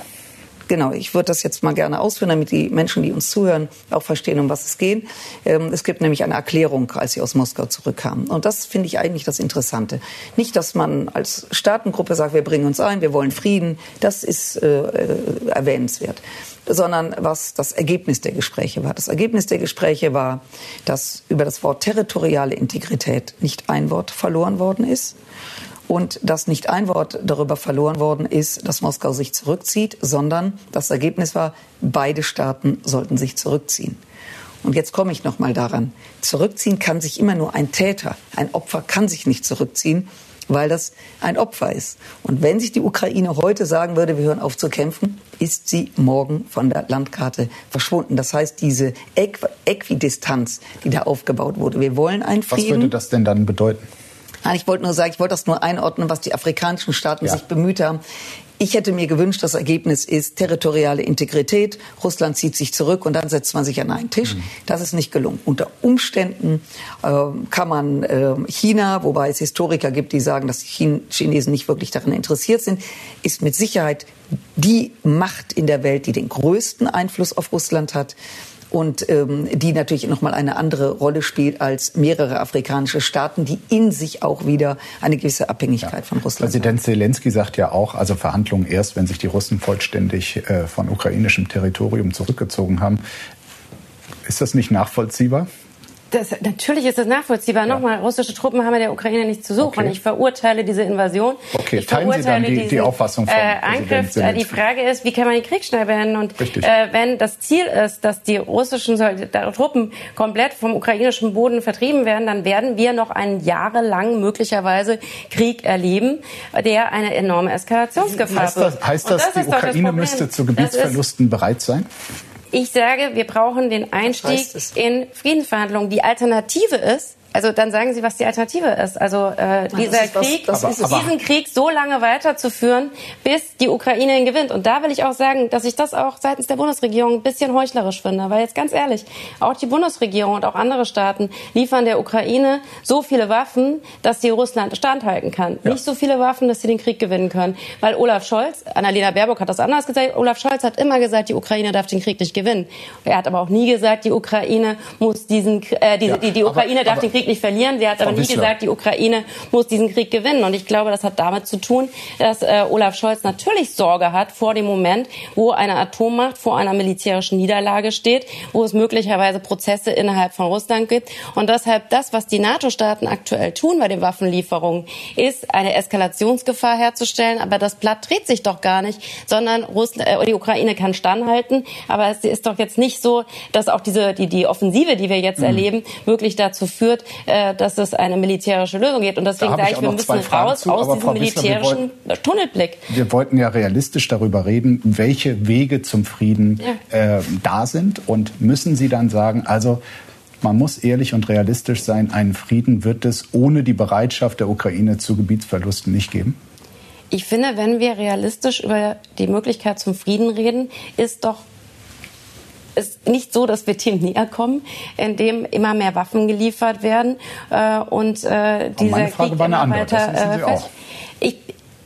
Genau, ich würde das jetzt mal gerne ausführen, damit die Menschen, die uns zuhören, auch verstehen, um was es geht. Ähm, es gibt nämlich eine Erklärung, als sie aus Moskau zurückkamen. Und das finde ich eigentlich das Interessante. Nicht, dass man als Staatengruppe sagt, wir bringen uns ein, wir wollen Frieden. Das ist äh, äh erwähnenswert sondern was das Ergebnis der Gespräche war. Das Ergebnis der Gespräche war, dass über das Wort territoriale Integrität nicht ein Wort verloren worden ist und dass nicht ein Wort darüber verloren worden ist, dass Moskau sich zurückzieht, sondern das Ergebnis war, beide Staaten sollten sich zurückziehen. Und jetzt komme ich noch mal daran. Zurückziehen kann sich immer nur ein Täter. Ein Opfer kann sich nicht zurückziehen weil das ein Opfer ist. Und wenn sich die Ukraine heute sagen würde, wir hören auf zu kämpfen, ist sie morgen von der Landkarte verschwunden. Das heißt, diese Äquidistanz, die da aufgebaut wurde, wir wollen einen Frieden. Was würde das denn dann bedeuten? Nein, ich wollte nur sagen, ich wollte das nur einordnen, was die afrikanischen Staaten ja. sich bemüht haben. Ich hätte mir gewünscht, das Ergebnis ist territoriale Integrität. Russland zieht sich zurück und dann setzt man sich an einen Tisch. Mhm. Das ist nicht gelungen. Unter Umständen äh, kann man äh, China, wobei es Historiker gibt, die sagen, dass die Chinesen nicht wirklich daran interessiert sind, ist mit Sicherheit die Macht in der Welt, die den größten Einfluss auf Russland hat und ähm, die natürlich nochmal eine andere Rolle spielt als mehrere afrikanische Staaten, die in sich auch wieder eine gewisse Abhängigkeit ja. von Russland Präsident haben. Zelensky sagt ja auch, also Verhandlungen erst, wenn sich die Russen vollständig äh, von ukrainischem Territorium zurückgezogen haben. Ist das nicht nachvollziehbar? Das, natürlich ist das nachvollziehbar. Ja. Nochmal, russische Truppen haben in der Ukraine nichts zu suchen. Okay. Ich verurteile diese Invasion. Okay, ich teilen Sie dann die, diesen, die Auffassung von äh, Angriff. Äh, die Frage ist, wie kann man den Krieg schnell beenden? Und äh, wenn das Ziel ist, dass die russischen Truppen komplett vom ukrainischen Boden vertrieben werden, dann werden wir noch einen jahrelang möglicherweise Krieg erleben, der eine enorme Eskalationsgefahr heißt das, heißt das, das die Ukraine müsste zu Gebietsverlusten bereit sein? Ich sage, wir brauchen den Einstieg in Friedensverhandlungen. Die Alternative ist, also dann sagen Sie, was die Alternative ist. Also äh, dieser ist Krieg, was, aber, aber, diesen Krieg so lange weiterzuführen, bis die Ukraine ihn gewinnt. Und da will ich auch sagen, dass ich das auch seitens der Bundesregierung ein bisschen heuchlerisch finde. Weil jetzt ganz ehrlich, auch die Bundesregierung und auch andere Staaten liefern der Ukraine so viele Waffen, dass sie Russland standhalten kann. Ja. Nicht so viele Waffen, dass sie den Krieg gewinnen können. Weil Olaf Scholz, Annalena Baerbock hat das anders gesagt, Olaf Scholz hat immer gesagt, die Ukraine darf den Krieg nicht gewinnen. Er hat aber auch nie gesagt, die Ukraine muss diesen, äh, diese, ja, die, die Ukraine aber, darf aber, den Krieg Krieg nicht verlieren. Sie hat aber nie gesagt, die Ukraine muss diesen Krieg gewinnen. Und ich glaube, das hat damit zu tun, dass äh, Olaf Scholz natürlich Sorge hat vor dem Moment, wo eine Atommacht vor einer militärischen Niederlage steht, wo es möglicherweise Prozesse innerhalb von Russland gibt. Und deshalb das, was die NATO-Staaten aktuell tun bei den Waffenlieferungen, ist eine Eskalationsgefahr herzustellen. Aber das Blatt dreht sich doch gar nicht, sondern Russland, äh, die Ukraine kann standhalten. Aber es ist doch jetzt nicht so, dass auch diese die, die Offensive, die wir jetzt mhm. erleben, wirklich dazu führt, äh, dass es eine militärische Lösung gibt. Und deswegen sage ich, wir müssen raus zu, aus diesem Frau militärischen Wissler, wollten, Tunnelblick. Wir wollten ja realistisch darüber reden, welche Wege zum Frieden ja. äh, da sind. Und müssen Sie dann sagen, also man muss ehrlich und realistisch sein, einen Frieden wird es ohne die Bereitschaft der Ukraine zu Gebietsverlusten nicht geben? Ich finde, wenn wir realistisch über die Möglichkeit zum Frieden reden, ist doch ist nicht so, dass wir dem näher kommen, indem immer mehr Waffen geliefert werden äh, und äh, dieser Krieg immer weiter äh, fest. Ich,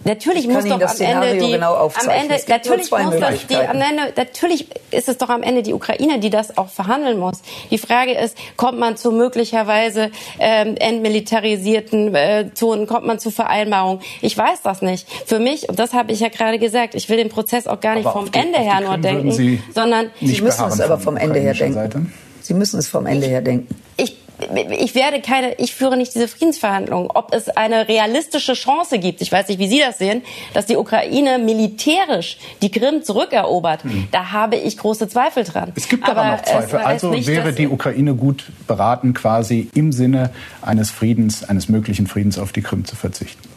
Natürlich muss doch am Ende die, genau am Ende, natürlich muss das die, am Ende, natürlich ist es doch am Ende die Ukraine, die das auch verhandeln muss. Die Frage ist, kommt man zu möglicherweise ähm, entmilitarisierten äh, Zonen, kommt man zu Vereinbarungen? Ich weiß das nicht. Für mich, und das habe ich ja gerade gesagt, ich will den Prozess auch gar nicht aber vom die, Ende her nur denken, sondern Sie müssen es aber vom Ende her denken. Seite? Sie müssen es vom Ende her denken. Ich ich werde keine, ich führe nicht diese Friedensverhandlungen. Ob es eine realistische Chance gibt, ich weiß nicht, wie Sie das sehen, dass die Ukraine militärisch die Krim zurückerobert, hm. da habe ich große Zweifel dran. Es gibt aber noch Zweifel. Also nicht, wäre die Ukraine gut beraten, quasi im Sinne eines Friedens, eines möglichen Friedens auf die Krim zu verzichten.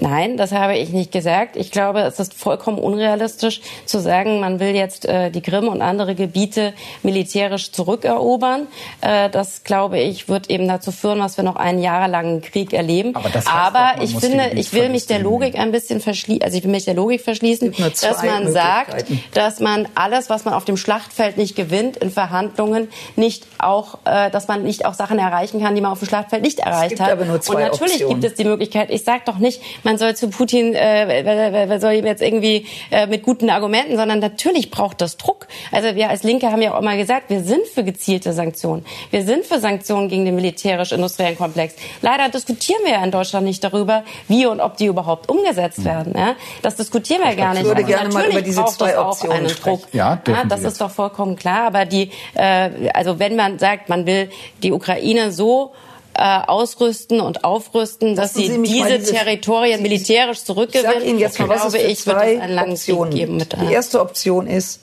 Nein, das habe ich nicht gesagt. Ich glaube, es ist vollkommen unrealistisch zu sagen, man will jetzt äh, die Krim und andere Gebiete militärisch zurückerobern. Äh, das, glaube ich, wird eben dazu führen, dass wir noch einen jahrelangen Krieg erleben. Aber, das heißt Aber auch, ich finde, ich will mich der Logik ein bisschen verschließen, also ich will mich der Logik verschließen, dass man sagt, dass man alles, was man auf dem Schlachtfeld nicht gewinnt, in Verhandlungen nicht auch, äh, dass man nicht auch Sachen erreichen kann, die man auf dem Schlachtfeld nicht erreicht hat. und natürlich Optionen. gibt es die Möglichkeit, ich sage doch nicht, man soll zu Putin, äh, soll ihm jetzt irgendwie äh, mit guten Argumenten, sondern natürlich braucht das Druck. Also wir als Linke haben ja auch immer gesagt, wir sind für gezielte Sanktionen. Wir sind für Sanktionen gegen den militärisch-industriellen Komplex. Leider diskutieren wir ja in Deutschland nicht darüber, wie und ob die überhaupt umgesetzt werden. Ja? Das diskutieren wir ich gar nicht. Ich würde also gerne mal über diese zwei Optionen sprechen. Ja, ja, das ist doch vollkommen klar. Aber die, äh, also wenn man sagt, man will die Ukraine so äh, ausrüsten und aufrüsten, dass sie, sie diese Territorien militärisch zurückgewinnen. Ich Ihnen jetzt mal, was glaube ich, wird es einen langen Optionen geben. Mit die erste Option ist,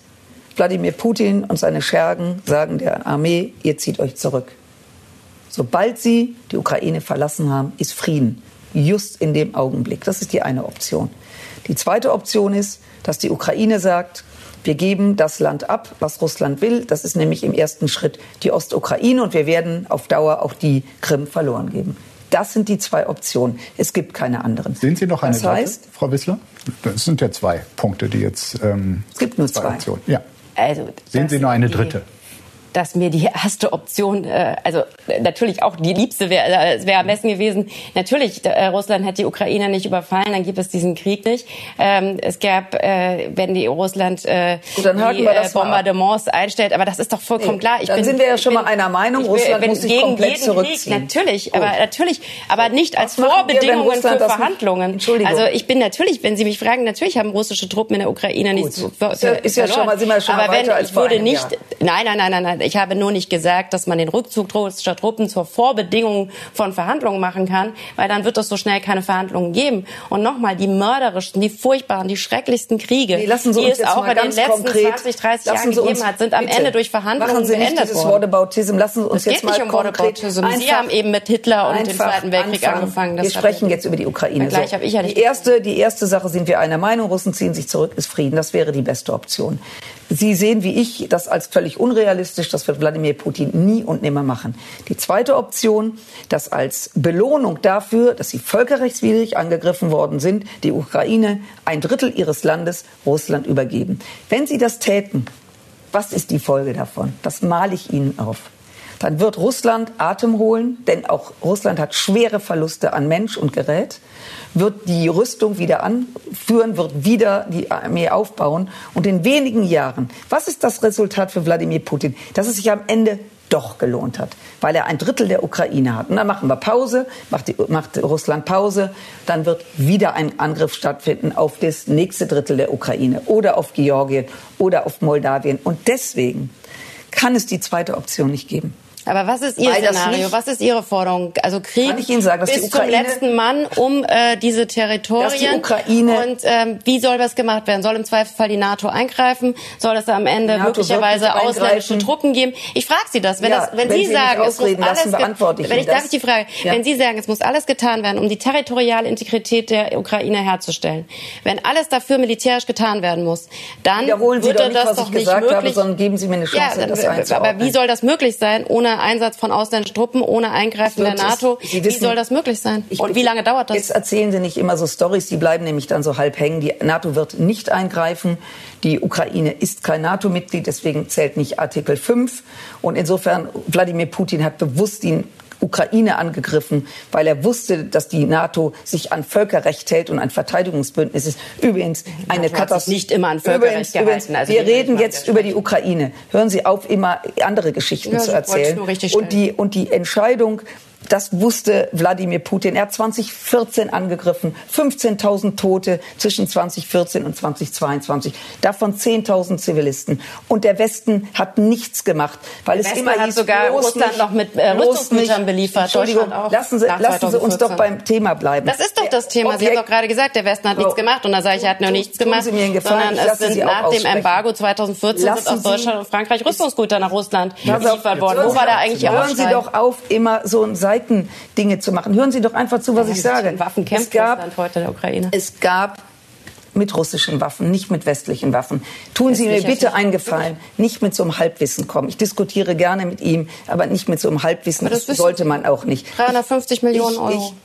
Wladimir Putin und seine Schergen sagen der Armee, ihr zieht euch zurück. Sobald sie die Ukraine verlassen haben, ist Frieden. Just in dem Augenblick. Das ist die eine Option. Die zweite Option ist, dass die Ukraine sagt, wir geben das Land ab, was Russland will. Das ist nämlich im ersten Schritt die Ostukraine und wir werden auf Dauer auch die Krim verloren geben. Das sind die zwei Optionen. Es gibt keine anderen. Sehen Sie noch eine das heißt, Frau Wissler? Das sind ja zwei Punkte, die jetzt. Ähm, es gibt nur zwei. zwei. Optionen. Ja. Also, Sehen Sie noch eine dritte? Dass mir die erste Option, äh, also natürlich auch die liebste wäre äh, wär am besten gewesen. Natürlich, äh, Russland hätte die Ukraine nicht überfallen, dann gibt es diesen Krieg nicht. Ähm, es gab, äh, wenn die Russland äh, Gut, die äh, Bombardements einstellt, aber das ist doch vollkommen nee, klar. Ich dann bin, sind wir ja schon bin, mal einer Meinung, Russland bin, muss sich gegen komplett jeden zurückziehen. Krieg, natürlich, Gut. aber natürlich, aber nicht als Vorbedingungen für Verhandlungen. Entschuldigung. Also ich bin natürlich, wenn Sie mich fragen, natürlich haben russische Truppen in der Ukraine Gut. nichts ist ja, ist ja schon mal, sind wir schon aber mal weiter wenn, als ich würde nicht, nein, nein, nein, nein, nein, ich habe nur nicht gesagt, dass man den Rückzug russischer Truppen zur Vorbedingung von Verhandlungen machen kann, weil dann wird es so schnell keine Verhandlungen geben. Und nochmal, die mörderischsten, die furchtbaren, die schrecklichsten Kriege, nee, die es auch in den letzten konkret, 20, 30 Jahren gegeben hat, sind am Ende durch Verhandlungen machen Sie nicht beendet worden. Whataboutism. Lassen Sie uns es jetzt mal um konkret. Sie haben eben mit Hitler und dem Zweiten Weltkrieg anfangen. angefangen. Das wir sprechen jetzt über die Ukraine. Gleich so. habe ich ja nicht die erste, die erste Sache sind wir einer Meinung. Russen ziehen sich zurück, ist Frieden. Das wäre die beste Option. Sie sehen wie ich das als völlig unrealistisch. Das wird Wladimir Putin nie und nimmer machen. Die zweite Option, dass als Belohnung dafür, dass sie völkerrechtswidrig angegriffen worden sind, die Ukraine ein Drittel ihres Landes Russland übergeben. Wenn sie das täten, was ist die Folge davon? Das male ich Ihnen auf dann wird Russland Atem holen, denn auch Russland hat schwere Verluste an Mensch und Gerät, wird die Rüstung wieder anführen, wird wieder die Armee aufbauen und in wenigen Jahren, was ist das Resultat für Wladimir Putin? Dass es sich am Ende doch gelohnt hat, weil er ein Drittel der Ukraine hat. Und dann machen wir Pause, macht, die, macht Russland Pause, dann wird wieder ein Angriff stattfinden auf das nächste Drittel der Ukraine oder auf Georgien oder auf Moldawien. Und deswegen kann es die zweite Option nicht geben. Aber was ist Ihr Weil Szenario? Was ist Ihre Forderung? Also Krieg Kann ich Ihnen sagen, dass bis die Ukraine, zum letzten Mann um äh, diese Territorien. Dass die Ukraine und ähm, wie soll das gemacht werden? Soll im Zweifelsfall die NATO eingreifen? Soll es am Ende möglicherweise ausländische Truppen geben? Ich frage Sie das. Wenn, ja, das, wenn, wenn Sie, Sie sagen, es muss alles, beantworte ich wenn ich, darf ich die Frage, ja. wenn Sie sagen, es muss alles getan werden, um die territoriale Integrität der Ukraine herzustellen, wenn alles dafür militärisch getan werden muss, dann Wiederholen Sie würde nicht, das doch nicht möglich. Habe, sondern geben Sie mir eine Chance, ja, das Aber wie soll das möglich sein, ohne Einsatz von ausländischen Truppen, ohne Eingreifen der NATO. Wissen, wie soll das möglich sein? Und wie lange dauert das? Jetzt erzählen Sie nicht immer so Stories, die bleiben nämlich dann so halb hängen. Die NATO wird nicht eingreifen. Die Ukraine ist kein NATO-Mitglied, deswegen zählt nicht Artikel 5. Und insofern, Wladimir Putin hat bewusst die Ukraine angegriffen, weil er wusste, dass die NATO sich an Völkerrecht hält und ein Verteidigungsbündnis ist. Übrigens eine Katastrophe. Nicht immer an Völkerrecht übrigens, gehalten. Also wir reden jetzt über die Ukraine. Hören Sie auf, immer andere Geschichten ja, zu erzählen. Und die, und die Entscheidung, das wusste Wladimir Putin. Er hat 2014 angegriffen, 15.000 Tote zwischen 2014 und 2022, davon 10.000 Zivilisten. Und der Westen hat nichts gemacht, weil der es Westen immer hat hieß, sogar Russland nicht, noch mit äh, Rüstungsgütern beliefert. Entschuldigung, lassen Sie, lassen Sie uns doch beim Thema bleiben. Das ist doch das Thema. Objekt, Sie haben doch gerade gesagt, der Westen hat nichts gemacht. Und da sage ich, er hat nur nichts gemacht. Sie mir einen Gefallen, sondern es sind nach dem Embargo 2014 lassen sind aus Deutschland und Frankreich Rüstungsgüter nach Russland geliefert worden. Wo war da eigentlich Ihr Hören Sie doch auf, immer so ein Seil bereiten, Dinge zu machen. Hören Sie doch einfach zu, was ja, ich sage. Waffen kämpft es gab, heute der Ukraine. Es gab mit russischen Waffen, nicht mit westlichen Waffen. Tun Sie mir bitte einen Gefallen, nicht mit so einem Halbwissen kommen. Ich diskutiere gerne mit ihm, aber nicht mit so einem Halbwissen. Das, das sollte man auch nicht. 350 Millionen Euro. Ich,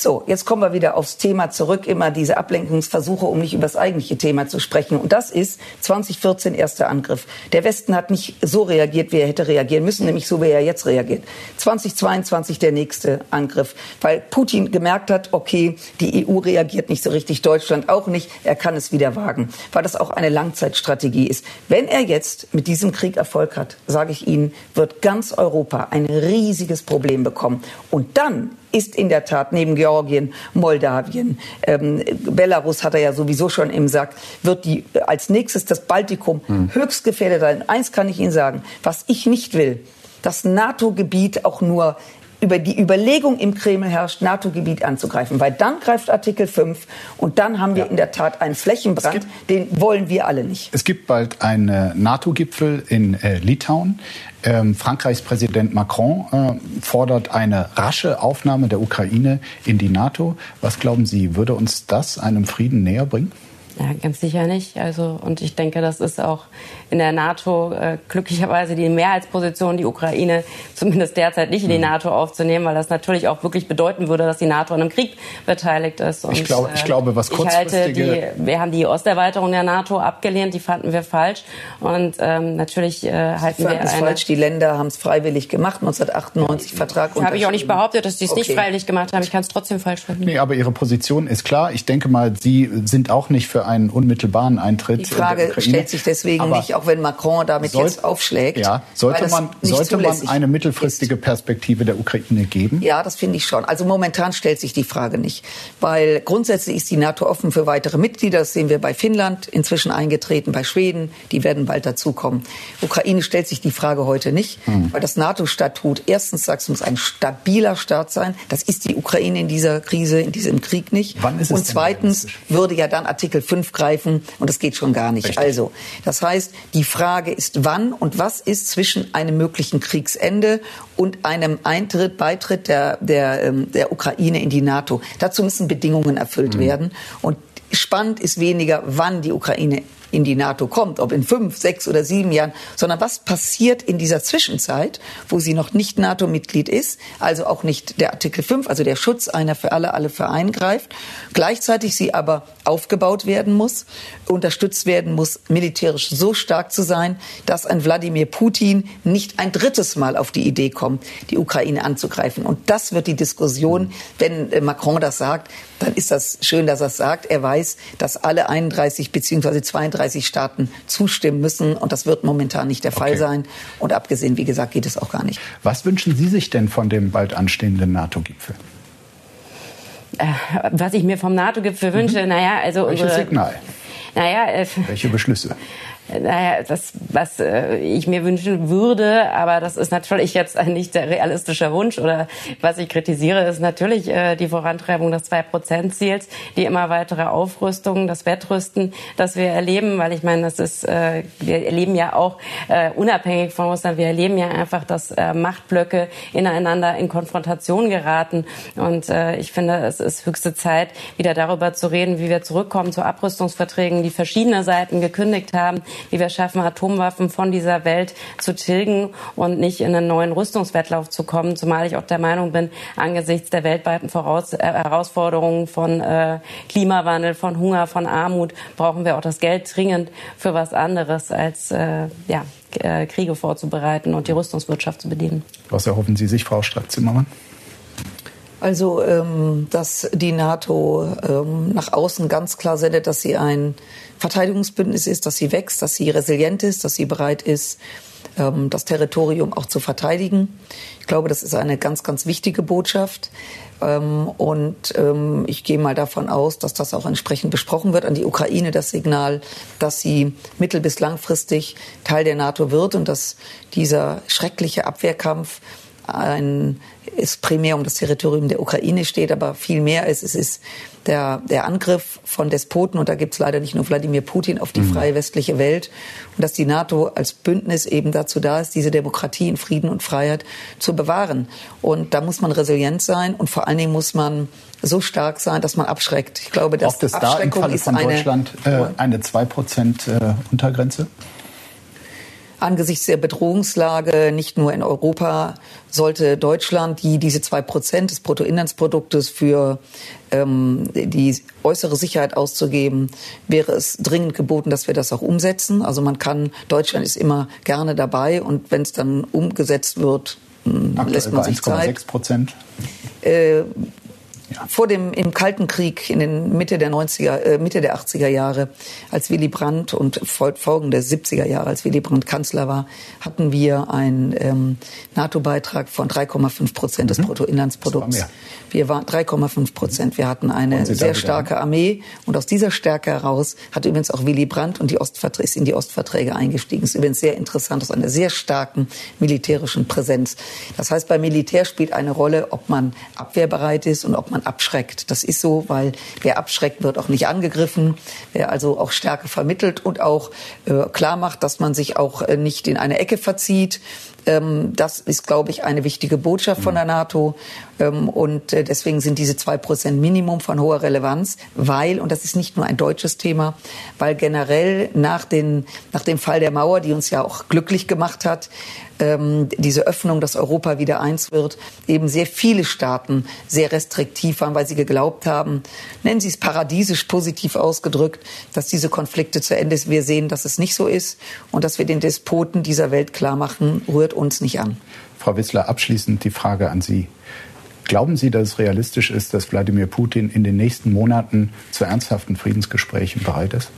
so, jetzt kommen wir wieder aufs Thema zurück, immer diese Ablenkungsversuche, um nicht über das eigentliche Thema zu sprechen. Und das ist 2014 erster Angriff. Der Westen hat nicht so reagiert, wie er hätte reagieren müssen, nämlich so, wie er jetzt reagiert. 2022 der nächste Angriff, weil Putin gemerkt hat, okay, die EU reagiert nicht so richtig, Deutschland auch nicht, er kann es wieder wagen, weil das auch eine Langzeitstrategie ist. Wenn er jetzt mit diesem Krieg Erfolg hat, sage ich Ihnen, wird ganz Europa ein riesiges Problem bekommen. Und dann ist in der Tat neben Georgien, Moldawien, ähm, Belarus hat er ja sowieso schon im Sack, wird die als nächstes das Baltikum hm. höchst gefährdet sein. Eins kann ich Ihnen sagen, was ich nicht will, das NATO-Gebiet auch nur über die Überlegung im Kreml herrscht, NATO-Gebiet anzugreifen. Weil dann greift Artikel 5 und dann haben wir ja. in der Tat einen Flächenbrand, den wollen wir alle nicht. Es gibt bald einen NATO-Gipfel in äh, Litauen. Ähm, Frankreichs Präsident Macron äh, fordert eine rasche Aufnahme der Ukraine in die NATO. Was glauben Sie, würde uns das einem Frieden näher bringen? Ja, ganz sicher nicht. Also, und ich denke, das ist auch in der NATO äh, glücklicherweise die Mehrheitsposition, die Ukraine zumindest derzeit nicht in die mhm. NATO aufzunehmen, weil das natürlich auch wirklich bedeuten würde, dass die NATO an einem Krieg beteiligt ist. Und, ich, glaube, ich glaube, was kurzfristige... Ich halte die, wir haben die Osterweiterung der NATO abgelehnt, die fanden wir falsch. Und ähm, natürlich äh, halten wir es falsch. Die Länder haben es freiwillig gemacht, 1998 Vertrag Habe ich auch nicht behauptet, dass sie es okay. nicht freiwillig gemacht haben. Ich kann es trotzdem falsch finden. Nee, aber Ihre Position ist klar. Ich denke mal, Sie sind auch nicht für einen unmittelbaren Eintritt. Die Frage stellt sich deswegen aber nicht, auch wenn Macron damit sollt, jetzt aufschlägt. Ja, sollte man, sollte man eine mittelfristige ist. Perspektive der Ukraine geben? Ja, das finde ich schon. Also momentan stellt sich die Frage nicht, weil grundsätzlich ist die NATO offen für weitere Mitglieder. Das sehen wir bei Finnland inzwischen eingetreten, bei Schweden, die werden bald dazukommen. Ukraine stellt sich die Frage heute nicht, hm. weil das NATO-Statut erstens sagt, es muss ein stabiler Staat sein. Das ist die Ukraine in dieser Krise, in diesem Krieg nicht. Wann ist es Und zweitens würde ja dann Artikel 5 greifen greifen und das geht schon gar nicht. Richtig. Also, das heißt, die Frage ist, wann und was ist zwischen einem möglichen Kriegsende und einem Eintritt, Beitritt der, der, ähm, der Ukraine in die NATO. Dazu müssen Bedingungen erfüllt mhm. werden. Und spannend ist weniger, wann die Ukraine in die NATO kommt, ob in fünf, sechs oder sieben Jahren, sondern was passiert in dieser Zwischenzeit, wo sie noch nicht NATO-Mitglied ist, also auch nicht der Artikel 5, also der Schutz einer für alle, alle für einen greift, gleichzeitig sie aber aufgebaut werden muss, unterstützt werden muss, militärisch so stark zu sein, dass ein Wladimir Putin nicht ein drittes Mal auf die Idee kommt, die Ukraine anzugreifen. Und das wird die Diskussion, wenn äh, Macron das sagt, dann ist das schön, dass er es sagt. Er weiß, dass alle 31 bzw. 32 Staaten zustimmen müssen. Und das wird momentan nicht der Fall okay. sein. Und abgesehen, wie gesagt, geht es auch gar nicht. Was wünschen Sie sich denn von dem bald anstehenden NATO-Gipfel? Äh, was ich mir vom NATO-Gipfel wünsche, mhm. naja, also Welches unsere, Signal? Naja, äh, welche Beschlüsse? Naja, das, was äh, ich mir wünschen würde, aber das ist natürlich jetzt nicht der realistische Wunsch oder was ich kritisiere, ist natürlich äh, die Vorantreibung des Zwei-Prozent-Ziels, die immer weitere Aufrüstung, das Wettrüsten, das wir erleben, weil ich meine, das ist, äh, wir erleben ja auch äh, unabhängig von Russland, wir erleben ja einfach, dass äh, Machtblöcke ineinander in Konfrontation geraten. Und äh, ich finde, es ist höchste Zeit, wieder darüber zu reden, wie wir zurückkommen zu Abrüstungsverträgen, die verschiedene Seiten gekündigt haben, wie wir schaffen, Atomwaffen von dieser Welt zu tilgen und nicht in einen neuen Rüstungswettlauf zu kommen. Zumal ich auch der Meinung bin, angesichts der weltweiten Voraus äh, Herausforderungen von äh, Klimawandel, von Hunger, von Armut, brauchen wir auch das Geld dringend für was anderes als äh, ja, äh, Kriege vorzubereiten und die Rüstungswirtschaft zu bedienen. Was erhoffen Sie sich, Frau Strack-Zimmermann? Also, ähm, dass die NATO ähm, nach außen ganz klar sendet, dass sie ein Verteidigungsbündnis ist, dass sie wächst, dass sie resilient ist, dass sie bereit ist, ähm, das Territorium auch zu verteidigen. Ich glaube, das ist eine ganz, ganz wichtige Botschaft. Ähm, und ähm, ich gehe mal davon aus, dass das auch entsprechend besprochen wird an die Ukraine, das Signal, dass sie mittel- bis langfristig Teil der NATO wird und dass dieser schreckliche Abwehrkampf ein, es primär um das Territorium der Ukraine steht, aber viel mehr ist, es ist der, der Angriff von Despoten, und da gibt es leider nicht nur Wladimir Putin, auf die mhm. freie westliche Welt. Und dass die NATO als Bündnis eben dazu da ist, diese Demokratie in Frieden und Freiheit zu bewahren. Und da muss man resilient sein und vor allen Dingen muss man so stark sein, dass man abschreckt. Ich glaube, dass Braucht es da im Falle von Deutschland äh, eine 2% äh, Untergrenze? Angesichts der Bedrohungslage nicht nur in Europa sollte Deutschland, die diese zwei Prozent des Bruttoinlandsproduktes für ähm, die äußere Sicherheit auszugeben, wäre es dringend geboten, dass wir das auch umsetzen. Also man kann, Deutschland ist immer gerne dabei und wenn es dann umgesetzt wird, hm, Aktuell lässt man sich Zeit. Prozent. Äh, vor dem im Kalten Krieg in den Mitte der 90er, äh, Mitte der 80er Jahre, als Willy Brandt und folgende 70er Jahre, als Willy Brandt Kanzler war, hatten wir einen ähm, NATO-Beitrag von 3,5 Prozent des mhm. Bruttoinlandsprodukts. Wir waren 3,5 Prozent. Wir hatten eine sehr starke Armee und aus dieser Stärke heraus hat übrigens auch Willy Brandt und die Ostverträge, ist in die Ostverträge eingestiegen. Das ist übrigens sehr interessant aus einer sehr starken militärischen Präsenz. Das heißt, beim Militär spielt eine Rolle, ob man abwehrbereit ist und ob man abschreckt. Das ist so, weil wer abschreckt, wird auch nicht angegriffen. Wer also auch Stärke vermittelt und auch äh, klar macht, dass man sich auch äh, nicht in eine Ecke verzieht. Ähm, das ist, glaube ich, eine wichtige Botschaft von der NATO. Ähm, und äh, deswegen sind diese zwei Prozent Minimum von hoher Relevanz, weil, und das ist nicht nur ein deutsches Thema, weil generell nach, den, nach dem Fall der Mauer, die uns ja auch glücklich gemacht hat, ähm, diese Öffnung, dass Europa wieder eins wird, eben sehr viele Staaten sehr restriktiv waren, weil sie geglaubt haben, nennen Sie es paradiesisch positiv ausgedrückt, dass diese Konflikte zu Ende sind. Wir sehen, dass es nicht so ist und dass wir den Despoten dieser Welt klar machen, rührt uns nicht an. Frau Wissler, abschließend die Frage an Sie. Glauben Sie, dass es realistisch ist, dass Wladimir Putin in den nächsten Monaten zu ernsthaften Friedensgesprächen bereit ist?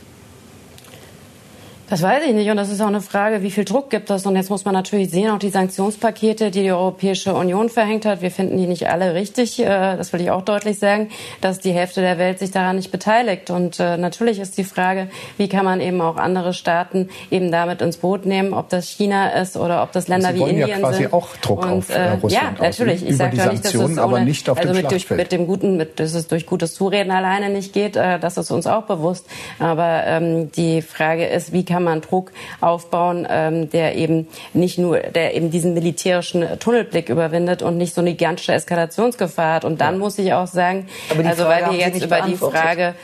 Das weiß ich nicht. Und das ist auch eine Frage, wie viel Druck gibt es? Und jetzt muss man natürlich sehen, auch die Sanktionspakete, die die Europäische Union verhängt hat. Wir finden die nicht alle richtig. Äh, das will ich auch deutlich sagen, dass die Hälfte der Welt sich daran nicht beteiligt. Und äh, natürlich ist die Frage, wie kann man eben auch andere Staaten eben damit ins Boot nehmen, ob das China ist oder ob das Länder Sie wie Indien ja quasi sind. auch Druck und, auf äh, Russland Ja, natürlich. Ich sage ja nicht, dass es ohne, aber nicht auf also dem mit, durch, mit dem guten, mit, dass es durch gutes Zureden alleine nicht geht. Das ist uns auch bewusst. Aber ähm, die Frage ist, wie kann man Druck aufbauen, ähm, der eben nicht nur, der eben diesen militärischen Tunnelblick überwindet und nicht so eine gigantische Eskalationsgefahr hat. Und dann ja. muss ich auch sagen, also weil wir jetzt über die Frage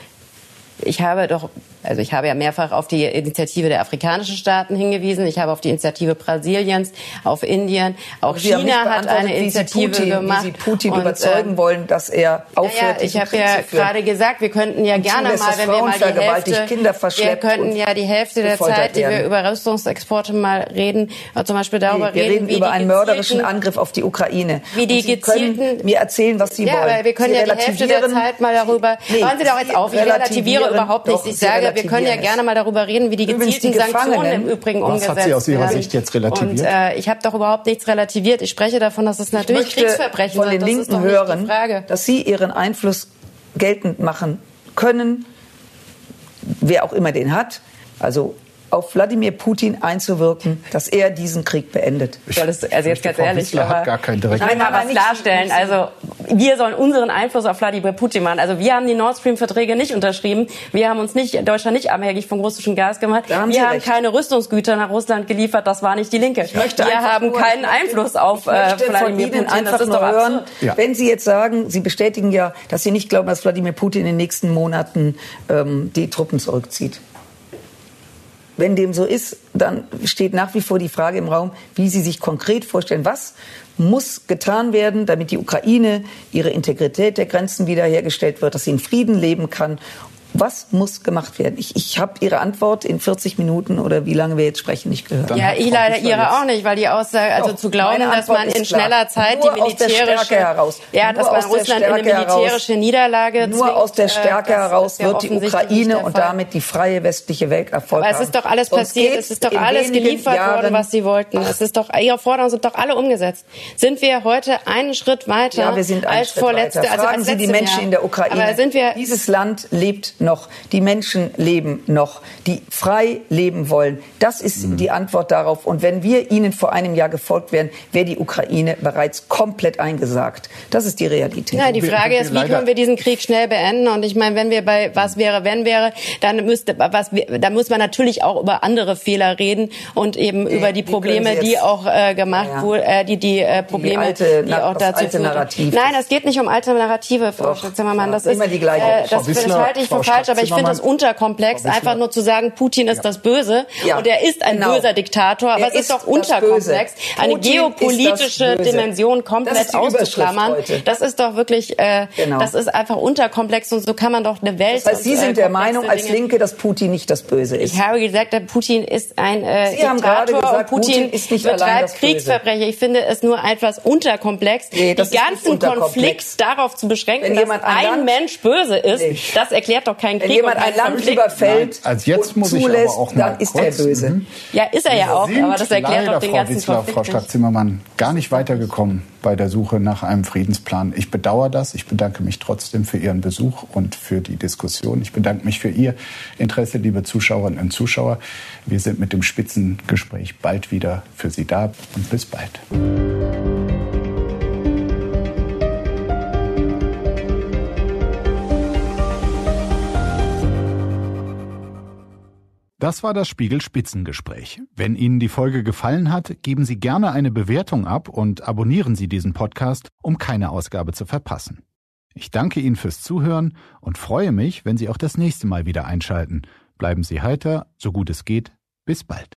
ich habe doch also ich habe ja mehrfach auf die Initiative der afrikanischen Staaten hingewiesen. Ich habe auf die Initiative Brasiliens, auf Indien. Auch Sie China hat eine Initiative Putin, gemacht. Wie Sie Putin und, überzeugen äh, wollen, dass er aufhört, ja, Ich habe ja gerade gesagt, wir könnten ja gerne mal, wenn wir mal die Hälfte, Kinder wir könnten ja die Hälfte der Zeit, die wir über Rüstungsexporte mal reden, zum Beispiel darüber nee, wir reden, reden über einen mörderischen Angriff auf die Ukraine. Wie die gezielten, mir erzählen, was Sie ja, wollen. Ja, wir können Sie ja die Hälfte der Zeit mal darüber. Nee, Hören Sie doch jetzt auf. Ich relativiere überhaupt nichts. Ich sage, wir können ja gerne mal darüber reden, wie die gezielten die Sanktionen im Übrigen was umgesetzt werden. Was hat sie aus Ihrer Sicht jetzt relativiert? Und äh, ich habe doch überhaupt nichts relativiert. Ich spreche davon, dass es natürlich Kriegsverbrechen von den sind. Linken hören, dass sie ihren Einfluss geltend machen können, wer auch immer den hat. Also auf Wladimir Putin einzuwirken, dass er diesen Krieg beendet. Ich, das, also jetzt ganz ehrlich, Wissler hat gar keinen direkten ich will mal was klarstellen. Also wir sollen unseren Einfluss auf Wladimir Putin machen. Also wir haben die Nord Stream Verträge nicht unterschrieben. Wir haben uns nicht Deutschland nicht abhängig vom russischen Gas gemacht. Haben wir Sie haben recht. keine Rüstungsgüter nach Russland geliefert. Das war nicht die Linke. wir haben nur, keinen Einfluss auf ich möchte äh, Wladimir Putin. Putin. Das ist doch hören, ja. wenn Sie jetzt sagen, Sie bestätigen ja, dass Sie nicht glauben, dass Wladimir Putin in den nächsten Monaten ähm, die Truppen zurückzieht. Wenn dem so ist, dann steht nach wie vor die Frage im Raum, wie Sie sich konkret vorstellen, was muss getan werden, damit die Ukraine ihre Integrität der Grenzen wiederhergestellt wird, dass sie in Frieden leben kann was muss gemacht werden? Ich, ich habe Ihre Antwort in 40 Minuten oder wie lange wir jetzt sprechen nicht gehört. Dann ja, ich leider Ihre auch nicht, weil die Aussage, also Doch, zu glauben, dass man in schneller Zeit nur die militärische, heraus. ja, dass man Russland in eine militärische heraus. Niederlage nur zwingt, aus der Stärke äh, heraus wird die Ukraine und damit die freie westliche Welt Erfolg Aber es ist doch alles passiert, es ist doch alles geliefert Jahren worden, was Sie wollten. Es ist doch Ihre Forderungen sind doch alle umgesetzt. Sind wir heute einen Schritt weiter ja, wir sind einen als Schritt vorletzte, weiter. also Fragen als Sie die Menschen Jahr. in der Ukraine. Aber sind wir Dieses Land lebt noch die Menschen leben noch, die frei leben wollen. Das ist mhm. die Antwort darauf. Und wenn wir ihnen vor einem Jahr gefolgt wären, wäre die Ukraine bereits komplett eingesagt. Das ist die Realität. Ja, die Frage ist, wie können wir diesen Krieg schnell beenden? Und ich meine, wenn wir bei was wäre, wenn wäre, dann müsste was, dann muss man natürlich auch über andere Fehler reden und eben nee, über die Probleme, die auch äh, gemacht ja. wurden, äh, die die äh, Probleme, die, alte, die auch dazu alte Narrativ. Nein, es geht nicht um alte Narrative, Frau Zimmermann. Das ist immer die gleiche. Äh, das, das halte ich für falsch, aber ich finde das unterkomplex, einfach nur zu sagen, Putin ist ja. das Böse ja. und er ist ein genau. böser Diktator, aber er es ist, doch unterkomplex, eine geopolitische Dimension komplett auszuklammern. Das ist doch wirklich, äh, genau. das ist einfach unterkomplex und so kann man doch eine Welt. Das heißt, Sie sind der Meinung als Linke, dass Putin nicht das Böse ist. Ich habe gesagt, Putin ist ein äh, Diktator gesagt, und Putin, Putin ist nicht betreibt Kriegsverbrecher. Ich finde es nur etwas unterkomplex. Nee, die ganzen Konflikt darauf zu beschränken, dass ein, ein Mensch böse ist, nee. das erklärt doch keinen Krieg. Wenn jemand ein Land Konflikt. überfällt Nein, also jetzt muss zulässt, ich aber auch mal dann ist er böse. Mhm. Ja, ist er ja auch, aber das erklärt doch den Frau ganzen Witzler, Konflikt. Frau Stark-Zimmermann gar nicht weitergekommen bei der Suche nach einem Friedensplan. Ich bedauere das. Ich bedanke mich trotzdem für Ihren Besuch und für die Diskussion. Ich bedanke mich für Ihr Interesse, liebe Zuschauerinnen und Zuschauer. Wir sind mit dem Spitzengespräch bald wieder für Sie da und bis bald. Das war das Spiegel Spitzengespräch. Wenn Ihnen die Folge gefallen hat, geben Sie gerne eine Bewertung ab und abonnieren Sie diesen Podcast, um keine Ausgabe zu verpassen. Ich danke Ihnen fürs Zuhören und freue mich, wenn Sie auch das nächste Mal wieder einschalten. Bleiben Sie heiter, so gut es geht. Bis bald.